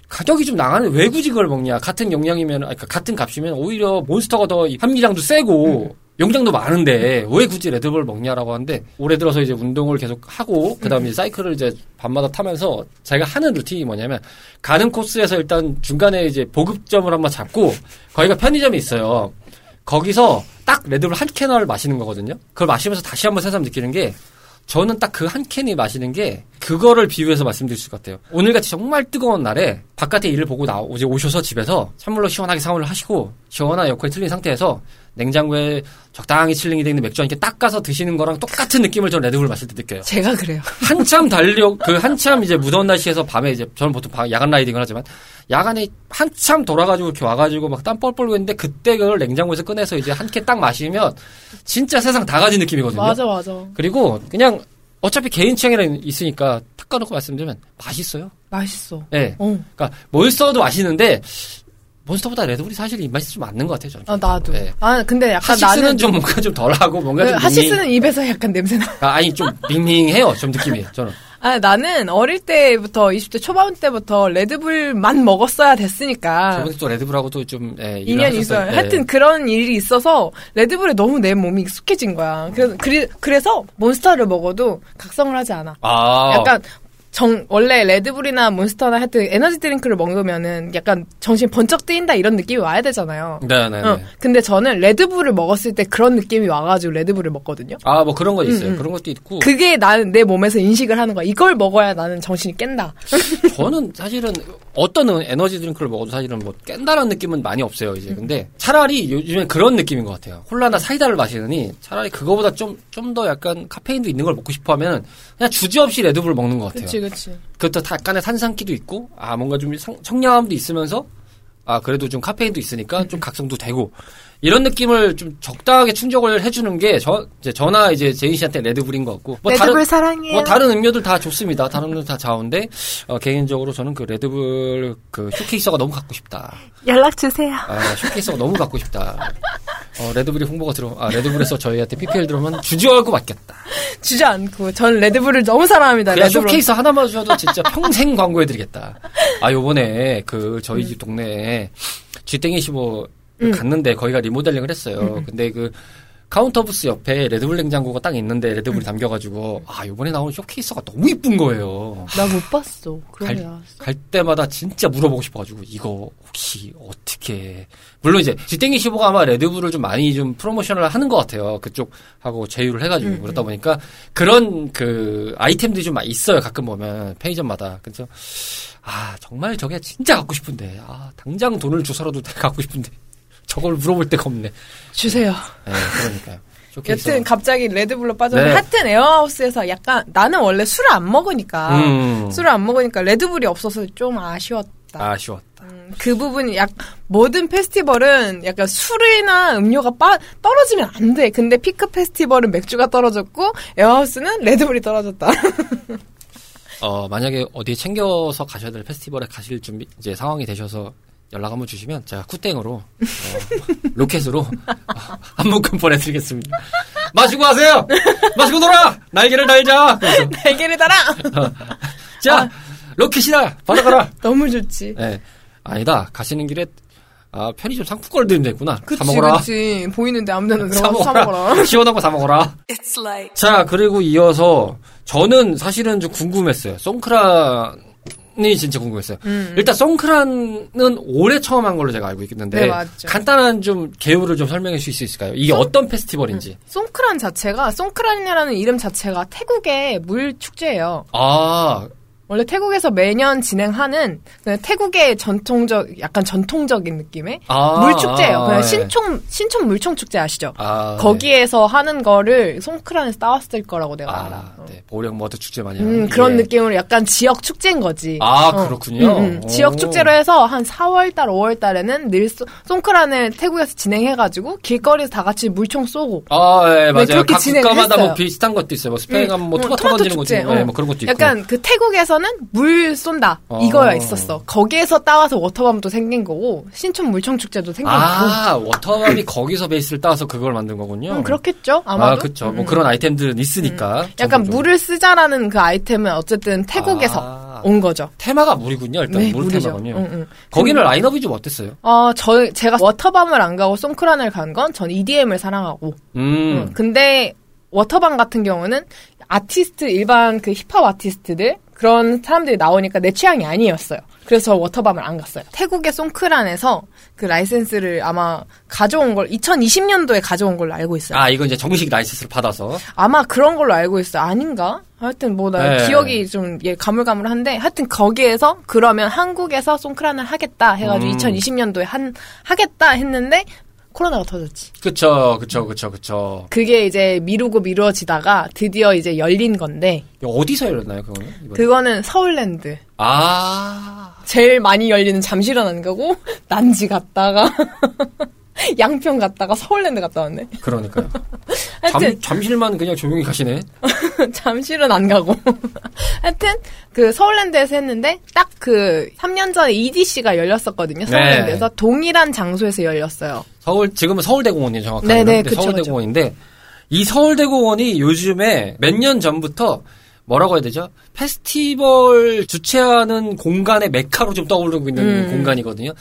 가격이 좀 나가는데 왜 굳이 그걸 먹냐 같은 용량이면 그러니까 같은 값이면 오히려 몬스터가 더 함유량도 세고 용량도 많은데 왜 굳이 레드불을 먹냐라고 하는데 올해 들어서 이제 운동을 계속 하고 그다음에 이제 사이클을 이제 밤마다 타면서 제가 하는 루틴이 뭐냐면 가는 코스에서 일단 중간에 이제 보급점을 한번 잡고 거기가 편의점이 있어요. 거기서 딱 레드불 한 캔을 마시는 거거든요. 그걸 마시면서 다시 한번 새삼 느끼는 게 저는 딱 그 한 캔이 마시는 게 그거를 비유해서 말씀드릴 수 같아요. 오늘같이 정말 뜨거운 날에 바깥에 일을 보고 나 이제 오셔서 집에서 찬물로 시원하게 샤워를 하시고 시원한 에어컨이 틀린 상태에서 냉장고에 적당히 chilling이 돼 있는 맥주 한 캔 딱 까서 드시는 거랑 똑같은 느낌을 전 레드불 마실 때 느껴요. 제가 그래요. 한참 달려 그 한참 이제 무더운 날씨에서 밤에 이제 저는 보통 바- 야간 riding을 하지만 야간에 한참 돌아가지고 이렇게 와가지고 막 땀 뻘뻘 흘리는데 그때 그걸 냉장고에서 꺼내서 이제 한 캔 딱 마시면 진짜 세상 다 가진 느낌이거든요. 맞아, 맞아. 그리고 그냥 어차피 개인 취향이라 있으니까 탁 까놓고 말씀드리면 맛있어요. 맛있어. 예. 어. 그러니까 몬스터도 맛있는데 몬스터보다 레드불이 사실 입맛이 좀 맞는 것 같아요. 저는. 아, 나도. 네. 아, 근데 약간 하식스는 나는. 좀 뭔가 좀 덜하고 뭔가 그좀 밍밍. 하시스는 입에서 약간 냄새나. 아, 아니 좀 밍밍해요. 좀 느낌이 저는. 아, 나는 어릴 때부터, 20대 초반 때부터 레드불만 먹었어야 됐으니까. 저번에 또 레드불하고도 좀 예, 인연이. 있어요. 예. 하여튼 그런 일이 있어서 레드불에 너무 내 몸이 익숙해진 거야. 그래서, 그리, 그래서 몬스터를 먹어도 각성을 하지 않아. 아, 약간 정 원래 레드불이나 몬스터나 하여튼 에너지 드링크를 먹으면은 약간 정신 번쩍 뜨인다 이런 느낌이 와야 되잖아요. 네네네. 어, 근데 저는 레드불을 먹었을 때 그런 느낌이 와가지고 레드불을 먹거든요. 아, 뭐 그런 거 있어요. 음, 음. 그런 것도 있고. 그게 나는 내 몸에서 인식을 하는 거야. 이걸 먹어야 나는 정신이 깬다. (laughs) 저는 사실은 어떤 에너지 드링크를 먹어도 사실은 뭐 깬다는 느낌은 많이 없어요, 이제. 근데 차라리 요즘에 그런 느낌인 것 같아요. 콜라나 사이다를 마시느니 차라리 그거보다 좀, 좀 더 약간 카페인도 있는 걸 먹고 싶어 하면 그냥 주저없이 레드불을 먹는 것 같아요. 그치 그치. 그것도 약간의 탄산기도 있고, 아, 뭔가 좀 상- 청량함도 있으면서, 아, 그래도 좀 카페인도 있으니까 좀 각성도 되고, 이런 느낌을 좀 적당하게 충족을 해주는 게, 저, 이제 저나 이제 제인 씨한테 레드불인 것 같고, 뭐 레드불 다른, 사랑해요. 뭐 다른 음료들 다 좋습니다. 다른 음료들 다 좋은데, 어, 개인적으로 저는 그 레드불 그 쇼케이스가 너무 갖고 싶다. 연락 주세요. 아, 쇼케이스가 너무 갖고 싶다. 어, 레드불이 홍보가 들어, 아, 레드불에서 저희한테 PPL 들어오면 주저 않고 받겠다. 주저 않고 전 레드불을 너무 사랑합니다. 그냥 레드불. 쇼케이스 하나만 주셔도 진짜 평생 광고해드리겠다. 아, 요번에 그 저희 집 동네에 쥐땡 25 음. 갔는데 거기가 리모델링을 했어요. 근데 그 카운터 부스 옆에 레드불 냉장고가 딱 있는데 레드불이 음. 담겨가지고 아 요번에 나온 쇼케이스가 너무 이쁜 거예요. 나 못 봤어. 갈. 갈 때마다 진짜 물어보고 싶어가지고 이거 혹시 어떻게 물론 이제 쥐땡 25가 아마 레드불을 좀 많이 좀 프로모션을 하는 것 같아요 그쪽 하고 제휴를 해가지고 음, 그러다 보니까 그런 그 아이템들이 좀 있어요 가끔 보면 편의점마다 그래서 아 정말 저게 진짜 갖고 싶은데 아 당장 돈을 줘서라도 (laughs) 갖고 싶은데 저걸 물어볼 데가 없네 주세요. 네, 그러니까요 여튼 갑자기 레드불로 빠졌는데 네. 하여튼 에어하우스에서 약간 나는 원래 술을 안 먹으니까 음. 술을 안 먹으니까 레드불이 없어서 좀 아쉬웠다. 아쉬웠다 음, 그 부분이 약 모든 페스티벌은 약간 술이나 음료가 빠, 떨어지면 안 돼. 근데 피크 페스티벌은 맥주가 떨어졌고 에어하우스는 레드불이 떨어졌다. (laughs) 어, 만약에 어디에 챙겨서 가셔야 될 페스티벌에 가실 준비, 이제 상황이 되셔서 연락 한번 주시면 제가 쿠땡으로, 어, 로켓으로 어, 한 묶음 보내드리겠습니다. 마시고 가세요! 마시고 놀아! 날개를 달자! 그래서, (laughs) 날개를 달아. (laughs) 자, 로켓이다! 받아가라! (laughs) 너무 좋지. 네. 아니다. 가시는 길에, 아, 편의점 상품권을 드리면 됐구나. 그치, 사 먹어라. 그치. 보이는데 아무데나 사 들어가서 사 먹어라. 먹어라. 시원한 거 사 먹어라. It's like 자, 그리고 이어서 저는 사실은 좀 궁금했어요. 송크란 이 진짜 궁금했어요. 일단 송크란은 올해 처음 한 걸로 제가 알고 있는데 음. 네. 간단한 좀 개요를 좀 설명해 주실 수 있을까요? 이게 어떤 페스티벌인지. 송크란 자체가, 송크란이라는 이름 자체가 태국의 물 축제예요. 아, 원래 태국에서 매년 진행하는 그냥 태국의 전통적 약간 전통적인 느낌의 아, 물 축제예요. 아, 그냥 네. 신촌 신촌 물총 축제 아시죠? 아, 거기에서 하는 거를 송크란에서 따왔을 거라고 네. 내가 아, 알아. 어. 네. 보령 머드 축제 많이 음, 하는. 그런 예. 느낌으로 약간 지역 축제인 거지. 아, 어. 그렇군요. 음, 음. 오. 지역 축제로 해서 한 4월달, 5월달에는 늘 송- 송크란을 태국에서 진행해가지고 길거리에서 다 같이 물총 쏘고. 아, 예, 맞아요. 그렇게 각 국가마다 뭐. 비슷한 것도 있어요. 뭐 스페인 가면 뭐 응, 토마토, 던지는 있고, 예, 어. 뭐 그런 것도 있고. 약간 그 태국에서 는 물 쏜다 어. 이거가 있었어. 거기에서 따와서 워터밤도 생긴 거고 신촌 물총 축제도 생긴 거고. 아, 워터밤이 (clears throat) 거기서 베이스를 따서 그걸 만든 거군요. 음, 그렇겠죠 아마도. 아. 뭐 음, 그런 아이템들은 있으니까. 약간 전국적으로. 물을 쓰자라는 그 아이템은 어쨌든 태국에서 아. 온 거죠. 테마가 물이군요. 일단 네, 물 물이죠. 테마군요. 응, 응. 거기는 라인업이 좀 어땠어요? 어, 저, 제가 워터밤을 안 가고 송크란을 간 건 전 EDM을 사랑하고. 음. 응. 근데 워터밤 같은 경우는 아티스트, 일반 그 힙합 아티스트들, 그런 사람들이 나오니까 내 취향이 아니었어요. 그래서 저 워터밤을 안 갔어요. 태국의 송크란에서 그 라이센스를 아마 가져온 걸, 2020년도에 가져온 걸로 알고 있어요. 아, 이건 이제 정식 라이센스를 받아서. 아마 그런 걸로 알고 있어요. 아닌가? 하여튼 뭐나 네. 기억이 좀 예, 가물가물한데 하여튼 거기에서 그러면 한국에서 송크란을 하겠다 해가지고 음. 2020년도에 한 하겠다 했는데 코로나가 터졌지. 그쵸, 그쵸, 그쵸, 그쵸. 그게 이제 미루고 미루어지다가 드디어 이제 열린 건데 어디서 열렸나요, 그거는? 이번에? 그거는 서울랜드. 아. 제일 많이 열리는 잠실은 안 가고 (laughs) 난지 갔다가 (laughs) 양평 갔다가 서울랜드 갔다 왔네. 그러니까요. (laughs) 하여튼 잠, 잠실만 그냥 조용히 가시네. (laughs) 잠실은 안 가고. 하여튼 그 서울랜드에서 했는데 딱 그 3년 전에 EDC가 열렸었거든요. 서울랜드에서 동일한 장소에서 열렸어요. 서울, 지금은 서울대공원이에요, 정확하게. 네네, 그쵸, 서울대공원인데, 이 서울대공원이 요즘에 몇 년 전부터 뭐라고 해야 되죠? 페스티벌 주최하는 공간의 메카로 좀 떠오르고 있는 음. 공간이거든요.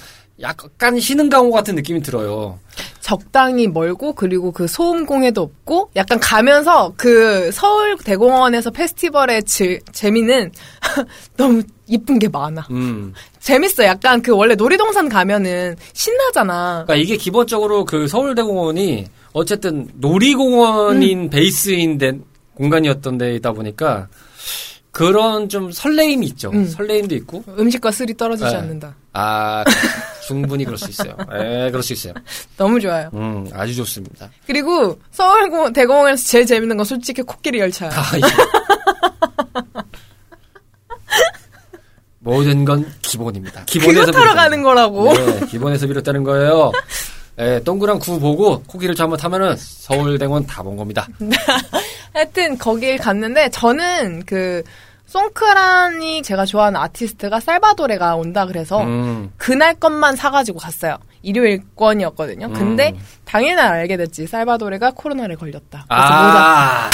약간 신흥 강호 같은 느낌이 들어요. 적당히 멀고 그리고 그 소음 공해도 없고 약간 가면서 그 서울 대공원에서 페스티벌의 질, 재미는 (laughs) 너무 이쁜 게 많아. 음. 재밌어. 약간 그 원래 놀이동산 가면은 신나잖아. 그러니까 이게 기본적으로 그 서울 대공원이 어쨌든 놀이공원인 베이스인 데, 공간이었던 데이다 보니까 그런 좀 설레임이 있죠. 음. 설레임도 있고. 음식과 술이 떨어지지 네. 않는다. 아, 충분히 그럴 수 있어요. 예, 그럴 수 있어요. (laughs) 너무 좋아요. 음, 아주 좋습니다. 그리고 서울 공- 대공원에서 제일 재밌는 건 솔직히 코끼리 열차야. 아, 이게. 모든 건 기본입니다. 기본에서 타러. 가는 거라고. 네, 기본에서 비롯되는 거예요. 예, 동그란 구 보고 코끼리를 한번 타면은 서울대공원 다 본 겁니다. (laughs) 하여튼 거길 갔는데 저는 그 송크란이 제가 좋아하는 아티스트가 살바도레가 온다 그래서 음, 그날 것만 사가지고 갔어요. 일요일권이었거든요. 근데 음. 당일날 알게 됐지. 살바도레가 코로나에 걸렸다. 그래서 못 아,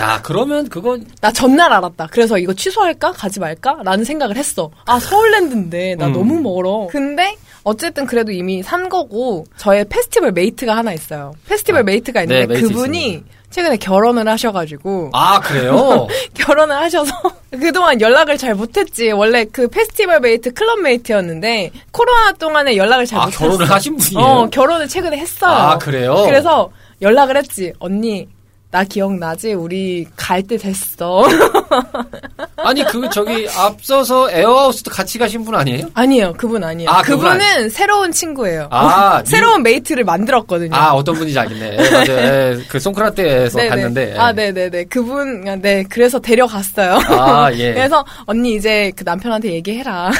야, 그러면 그건 나 전날 알았다. 그래서 이거 취소할까? 가지 말까? 라는 생각을 했어. 아, 서울랜드인데, 나 음. 너무 멀어. 근데, 어쨌든 그래도 이미 산 거고, 저의 페스티벌 mate가 하나 있어요. 페스티벌 아, mate가 있는데, 네, mate 그분이 있습니다. 최근에 결혼을 하셔가지고, 아 그래요? (laughs) 결혼을 하셔서, (laughs) 그동안 연락을 잘 못했지. 원래 그 페스티벌 mate, 클럽 mate였는데, 코로나 동안에 연락을 잘아 못했어. 결혼을 하신 분이에요? 어, 결혼을 최근에 했어요. 아 그래요? 그래서 연락을 했지. 언니, 나 기억나지? 우리 갈 때 됐어. (laughs) 아니 그 저기 앞서서 에어하우스도 같이 가신 분 아니에요? 아니에요. 그분 아니에요. 아, 그분 그분은 새로운 친구예요. 아, (laughs) 새로운 mate를 만들었거든요. 아 어떤 분인지 알겠네. 예, 맞아요. 예, 그 송크란 때에서 네네. 갔는데. 예. 아, 네 네 네. 그분, 아, 네. 그래서 데려갔어요. 아, 예. (laughs) 그래서, 언니, 이제 그 남편한테 얘기해라.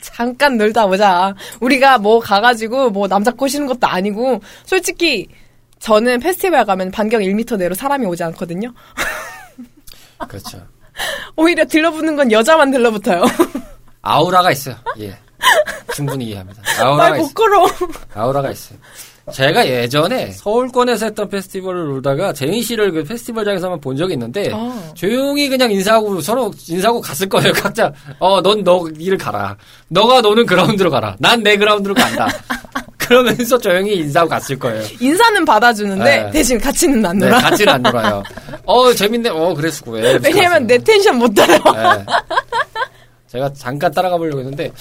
잠깐 놀다 오자. 우리가 뭐 가가지고 뭐 남자 꼬시는 것도 아니고, 솔직히, 저는 페스티벌 가면 반경 1m 내로 사람이 오지 않거든요. (laughs) 그렇죠. 오히려 들러붙는 건 여자만 들러붙어요. (laughs) 아우라가 있어요. 예. 충분히 이해합니다. 아우라가 말 있어요. 못 걸어. 아우라가 있어요. 제가 예전에 서울권에서 했던 페스티벌을 놀다가 재인 씨를 그 페스티벌장에서만 본 적이 있는데 아. 조용히 그냥 인사하고 서로 인사하고 갔을 거예요. (laughs) 각자 어 넌 너 일을 가라. 너가 노는 그라운드로 가라. 난 내 그라운드로 간다. 그러면서 조용히 인사하고 갔을 거예요. 인사는 받아주는데, 네. 대신 같이는 안 네, 놀아. 같이는 안 놀아요. 어 재밌네. 어 그랬어. 왜? 왜냐면 내 텐션 못 따라요. 네. 제가 잠깐 따라가 보려고 했는데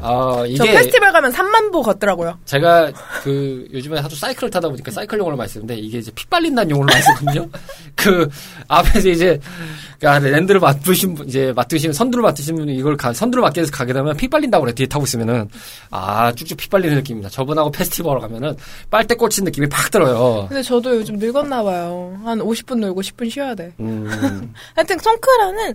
어저 이게 페스티벌 가면 3만 보 걷더라고요. 제가 그 요즘에 하도 사이클을 타다 보니까 사이클 용어를 많이 쓰는데 이게 이제 피 빨린다는 용어를 많이 쓰거든요. (laughs) 그 앞에서 이제 그 리드를 맡으신 분 이제 맡으시는 선두를 맡으신 분이 이걸 가, 선두를 맡게 돼서 가게 되면 피 빨린다고 그래 뒤에 타고 있으면은 아 쭉쭉 피 빨리는 느낌입니다. 저분하고 페스티벌 가면은 빨대 꽂힌 느낌이 팍 들어요. 근데 저도 요즘 늙었나 봐요. 한 50분 놀고 10분 쉬어야 돼. 음, (laughs) 하여튼 송크라는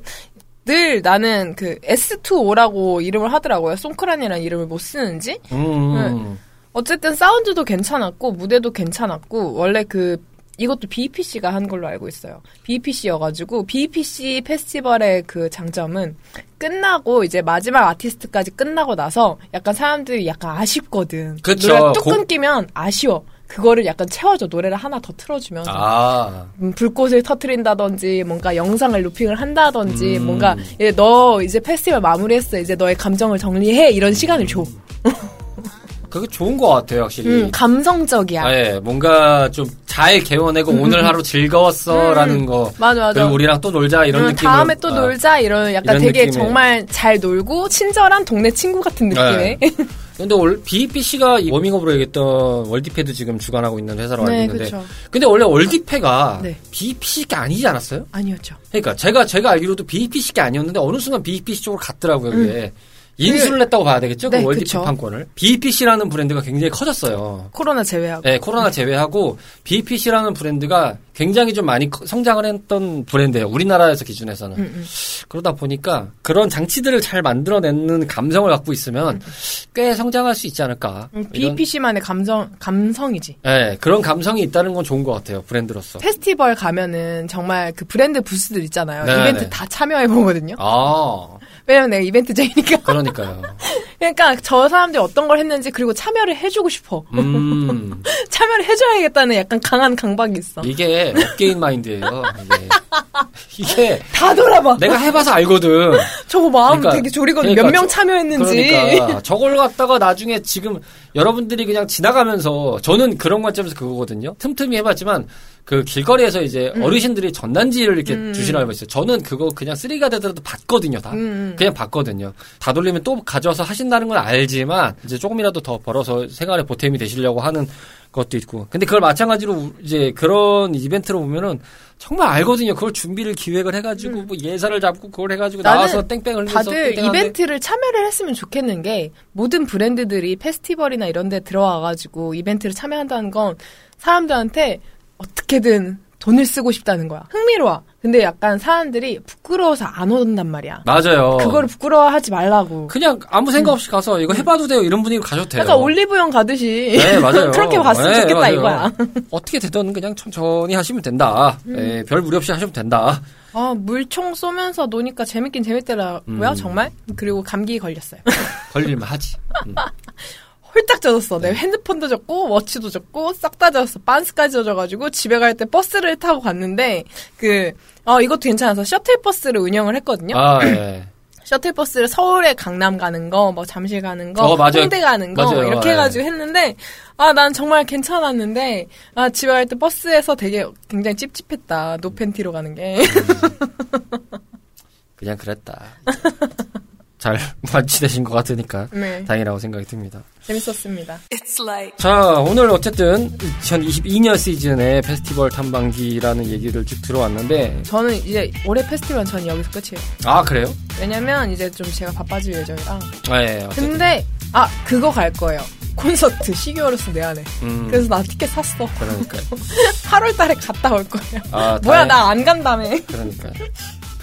늘 나는 그 S2O라고 이름을 하더라고요. 송크란이라는 이름을 못 쓰는지. 음, 어쨌든 사운드도 괜찮았고 무대도 괜찮았고 원래 그 이것도 BPC가 한 걸로 알고 있어요. BPC여가지고 BPC 페스티벌의 그 장점은 끝나고 이제 마지막 아티스트까지 끝나고 나서 약간 사람들이 약간 아쉽거든. 그쵸. 노래가 뚝 고- 끊기면 아쉬워. 그거를 약간 채워줘 노래를 하나 더 틀어주면서 아, 음, 불꽃을 터트린다든지 뭔가 영상을 루핑을 한다든지 음. 뭔가 이제 너 이제 페스티벌 마무리했어 이제 너의 감정을 정리해 이런 시간을 줘. 그게 좋은 것 같아요, 확실히. 음, 감성적이야. 아, 예, 뭔가 좀 잘 개워내고 오늘 하루 즐거웠어라는 거. 맞아 맞아. 그리고 우리랑 또 놀자 이런 음, 느낌. 다음에 또 놀자 이런 약간 이런 되게 느낌의- 정말 잘 놀고 친절한 동네 친구 같은 느낌의. 근데 올 BPC가 워밍업으로 얘기했던 월디패도 지금 주관하고 있는 회사로 알고 네, 있는데. 그렇죠. 근데 원래 월디패가 네. BPC가 아니지 않았어요? 아니었죠. 그러니까 제가 제가 알기로도 BPC가 아니었는데 어느 순간 BPC 쪽으로 갔더라고요. 음. 이게 인수를 했다고 봐야 되겠죠? 네, 그 월드컵 그쵸. 판권을. BPC라는 브랜드가 굉장히 커졌어요. 코로나 제외하고. 네, 코로나 제외하고 BPC라는 브랜드가 굉장히 좀 많이 커- 성장을 했던 브랜드예요. 우리나라에서 기준에서는. 음, 음. 그러다 보니까 그런 장치들을 잘 만들어내는 감성을 갖고 있으면 꽤 성장할 수 있지 않을까. 음, BPC만의 감정, 감성이지. 네, 그런 감성이 있다는 건 좋은 것 같아요. 브랜드로서. 페스티벌 가면은 정말 그 브랜드 부스들 있잖아요. 네, 이벤트 네. 다 참여해 보거든요. 아, 왜냐면 내가 이벤트쟁이니까. 그 러니까요. (laughs) 그러니까 저 사람들이 어떤 걸 했는지 그리고 참여를 해주고 싶어. 음, (laughs) 참여를 해줘야겠다는 약간 강한 강박이 있어. 이게 업계인 마인드예요. 이게. 이게 다 돌아봐. 내가 해봐서 알거든. 저거 마음 그러니까- 되게 졸이거든. 그러니까 몇명 저- 참여했는지. 그러니까 저걸 갖다가 나중에 지금 여러분들이 그냥 지나가면서 저는 그런 관점에서 그거거든요. 틈틈이 해봤지만 그 길거리에서 이제 음. 어르신들이 전단지를 이렇게 주시라고 했어요. 저는 그거 그냥 쓰레기가 되더라도 봤거든요, 다. 음. 그냥 봤거든요. 다 돌리면 또 가져와서 하신 다는 건 알지만 이제 조금이라도 더 벌어서 생활에 보탬이 되시려고 하는 것도 있고. 근데 그걸 마찬가지로 이제 그런 이벤트로 보면은 정말 알거든요. 그걸 준비를 기획을 해가지고 뭐 예산을 잡고 그걸 해가지고 음. 나와서 땡땡 흘려서 다들 이벤트를 참여를 했으면 좋겠는 게 모든 브랜드들이 페스티벌이나 이런 데 들어와가지고 이벤트를 참여한다는 건 사람들한테 어떻게든 돈을 쓰고 싶다는 거야. 흥미로워. 근데 약간 사람들이 부끄러워서 안 온단 말이야. 맞아요. 그거를 부끄러워하지 말라고. 그냥 아무 생각 없이 가서 이거 해봐도 돼요 이런 분위기로 가셔도 돼요. 약간 올리브영 가듯이. 네 맞아요. (laughs) 그렇게 봤으면 네, 좋겠다 맞아요. 이거야. 어떻게 되든 그냥 천천히 하시면 된다. 음. 예, 별 무리 없이 하시면 된다. 아 물총 쏘면서 노니까 재밌긴 재밌더라고요 음. 정말. 그리고 감기 걸렸어요. (laughs) 걸릴만 하지. 음. (laughs) 홀딱 젖었어. 네. 내 핸드폰도 젖고 워치도 젖고 싹 다 젖었어. 반스까지 젖어가지고 집에 갈 때 버스를 타고 갔는데 그 어 이것도 괜찮아서 셔틀 버스를 운영을 했거든요. 아 예. (clears throat) 셔틀 버스를 서울에 강남 가는 거, 뭐 잠실 가는 거, 어, 맞아요. 홍대 가는 거 맞아요. 이렇게 예. 해가지고 했는데 아 난 정말 괜찮았는데 아 집에 갈 때 버스에서 되게 굉장히 찝찝했다. no 팬티로 가는 게. (laughs) 그냥 그랬다. (laughs) 잘 (laughs) 완치되신 것 같으니까 네 다행이라고 생각이 듭니다. 재밌었습니다. 자, 오늘 어쨌든 2022년 시즌의 페스티벌 탐방기라는 얘기를 쭉 들어왔는데, 저는 이제 올해 페스티벌은 저는 여기서 끝이에요. 아, 그래요? 왜냐면 이제 좀 제가 바빠질 예정이라. 아, 예, 어쨌든. 근데 아 그거 갈 거예요. 콘서트 시규어 로스 내한해. 음, 그래서 나 티켓 샀어. 그러니까요. (laughs) 8월 달에 갔다 올 거예요. 아, 뭐야 나 안 간다며. 그러니까요.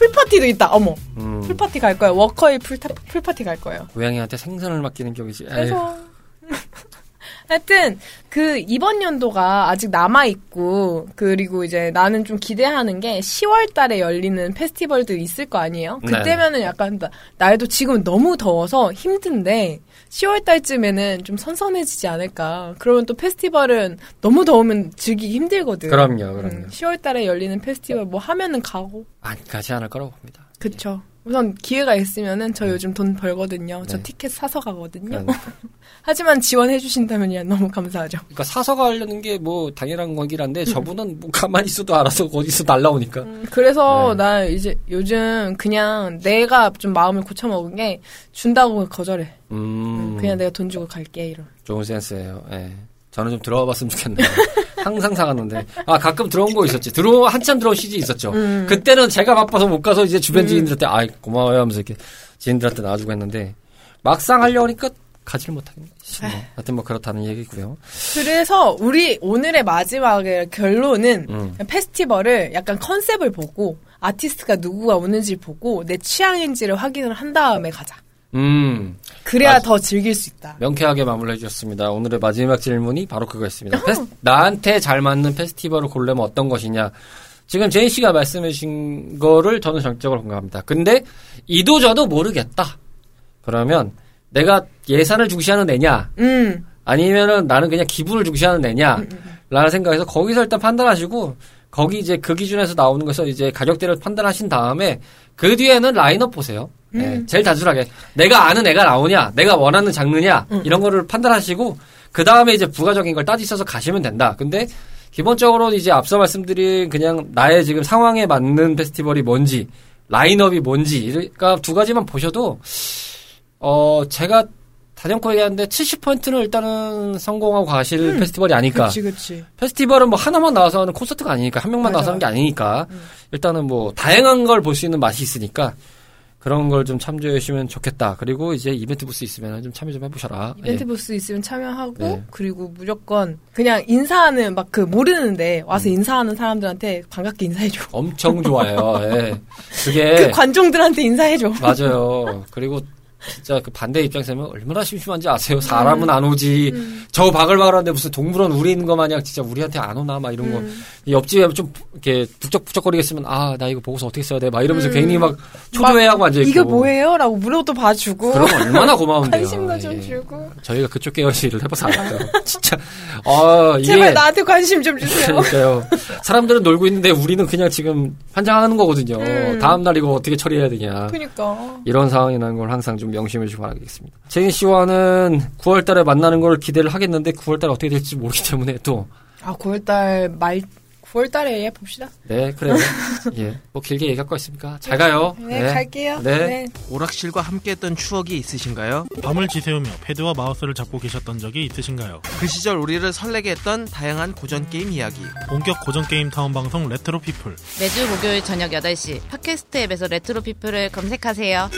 pool party도 있다. 어머. 음, pool party 갈 거예요. 워커힐 pool 파, pool party 갈 거예요. 고양이한테 생선을 맡기는 격이지. 그래서 (laughs) 하여튼 그 이번 연도가 아직 남아 있고 그리고 이제 나는 좀 기대하는 게 10월 달에 열리는 페스티벌들 있을 거 아니에요. 네. 그때면은 약간 나- 날도 지금 너무 더워서 힘든데 10월 달쯤에는 좀 선선해지지 않을까. 그러면 또 페스티벌은 너무 더우면 즐기기 힘들거든. 그럼요, 그럼요. 음, 10월 달에 열리는 페스티벌 뭐 하면은 가고. 안 가지 않을 거라고 봅니다. 그쵸. 우선 기회가 있으면은 저 요즘 돈 벌거든요. 저 네. 티켓 사서 가거든요. 그러니까, (laughs) 하지만 지원해 주신다면 너무 감사하죠. 그러니까 사서 가려는 게 뭐 당연한 거긴 한데, 저분은 뭐 가만히 있어도 알아서 어디서 날라오니까. 음, 그래서 네. 나 이제 요즘 그냥 내가 좀 마음을 고쳐 먹은 게 준다고 거절해. 음, 그냥 내가 돈 주고 갈게 이런. 좋은 센스예요. 예. 저는 좀 들어와 봤으면 좋겠네요. (laughs) 항상 사갔는데. 아, 가끔 들어온 거 있었지. 들어, 한참 들어온 시즌 있었죠. 음. 그때는 제가 바빠서 못 가서 이제 주변 지인들한테, 아이, 고마워요 하면서 이렇게 지인들한테 놔주고 했는데, 막상 하려고 하니까 가지를 못하겠네. 싶네. 하여튼 뭐 그렇다는 얘기고요. 그래서 우리 오늘의 마지막의 결론은 음. 페스티벌을 약간 컨셉을 보고 아티스트가 누구가 오는지 보고 내 취향인지를 확인을 한 다음에 가자. 음, 그래야 맞- 더 즐길 수 있다. 명쾌하게 마무리해 주셨습니다. 오늘의 마지막 질문이 바로 그거였습니다. 페스- 나한테 잘 맞는 페스티벌을 고르면 어떤 것이냐. 지금 제인 씨가 말씀해 주신 거를 저는 전적으로 공감합니다. 근데 이도저도 모르겠다. 그러면 내가 예산을 중시하는 애냐, 음. 아니면은 나는 그냥 기분을 중시하는 애냐, 라는 생각에서 거기서 일단 판단하시고, 거기 이제 그 기준에서 나오는 것을 이제 가격대를 판단하신 다음에, 그 뒤에는 라인업 보세요. 예, 제일 단순하게. 내가 아는 애가 나오냐, 내가 원하는 장르냐, 이런 거를 판단하시고, 그 다음에 이제 부가적인 걸 따지셔서 가시면 된다. 근데, 기본적으로 이제 앞서 말씀드린 그냥 나의 지금 상황에 맞는 페스티벌이 뭔지, 라인업이 뭔지, 그러니까 두 가지만 보셔도, 어, 제가 단연코 얘기하는데 70%는 일단은 성공하고 가실 페스티벌이 아닐까. 그치, 그치. 페스티벌은 뭐 하나만 나와서 하는 콘서트가 아니니까 한 명만 맞아, 나와서 하는 게. 아니니까 일단은 뭐 다양한 걸 볼 수 있는 맛이 있으니까 그런 걸 좀 참조해 주시면 좋겠다. 그리고 이제 이벤트 부스 있으면 좀 참여 좀 해보셔라. 이벤트 예. 부스 있으면 참여하고 네. 그리고 무조건 그냥 인사하는 막 그 모르는데 와서 음. 인사하는 사람들한테 반갑게 인사해줘. 엄청 좋아요. 예. 그게 (laughs) 그 관종들한테 인사해줘. 맞아요. 그리고 진짜 그 반대 입장에서는 얼마나 심심한지 아세요? 사람은 안 오지. 음. 저 바글바글한데 무슨 동물원 우리 있는 거 마냥 진짜 우리한테 안 오나 막 이런 거. 음. 이 옆집에 좀 이렇게 북적북적거리겠으면 아 나 이거 보고서 어떻게 써야 돼? 막 이러면서 음. 괜히 막 초조해하고 앉아 있고. 이거 뭐예요? 라고 물어도 봐주고 그럼 얼마나 고마운데요. 관심도 좀 예. 주고 저희가 그쪽 계열 일을 해봐서 (laughs) 알아요. 진짜 아 이게 제발 나한테 관심 좀 주세요. 그러니까요. 사람들은 놀고 있는데 우리는 그냥 지금 환장하는 거거든요. 음. 다음 날 이거 어떻게 처리해야 되냐. 그니까 이런 상황이라는 걸 항상 좀 명심해 주시기 바라겠습니다. 제인 씨와는 9월 달에 만나는 걸 기대를 하겠는데 9월 달에 어떻게 될지 모르기 때문에 또 아 9월 달 말 9월 달에 봅시다. 네, 그래요. (laughs) 예. 뭐 길게 얘기할 거 있습니까? 잘 가요. 네, 갈게요. 네. 오락실과 함께했던 추억이 있으신가요? 밤을 지새우며 패드와 마우스를 잡고 계셨던 적이 있으신가요? 그 시절 우리를 설레게 했던 다양한 고전 게임 이야기. 본격 고전 게임 타운 방송 레트로 피플. 매주 목요일 저녁 8시 팟캐스트 앱에서 레트로 피플을 검색하세요.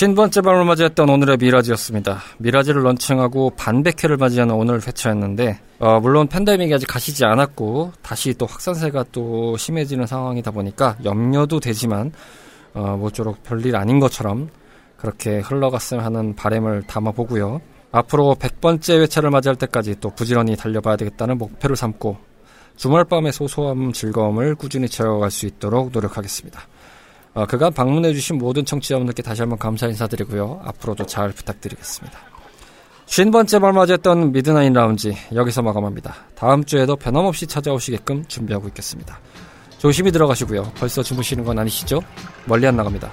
쉰 번째 밤을 맞이했던 오늘의 미라지였습니다. 미라지를 런칭하고 반백회를 맞이하는 오늘 회차였는데, 어, 물론 팬데믹이 아직 가시지 않았고, 다시 또 확산세가 또 심해지는 상황이다 보니까 염려도 되지만, 어, 모쪼록 별일 아닌 것처럼 그렇게 흘러갔으면 하는 바램을 담아보고요. 앞으로 100번째 회차를 맞이할 때까지 또 부지런히 달려봐야 되겠다는 목표를 삼고, 주말 밤의 소소함 즐거움을 꾸준히 채워갈 수 있도록 노력하겠습니다. 어, 그간 방문해주신 모든 청취자분들께 다시 한번 감사 인사드리고요. 앞으로도 잘 부탁드리겠습니다. 쉰 번째 말 맞이했던 미드나인 라운지 여기서 마감합니다. 다음 주에도 변함없이 찾아오시게끔 준비하고 있겠습니다. 조심히 들어가시고요. 벌써 주무시는 건 아니시죠? 멀리 안 나갑니다.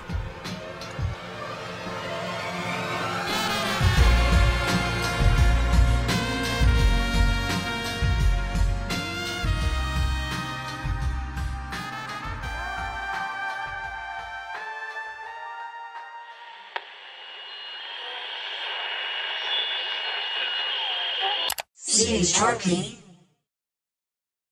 Sharpie.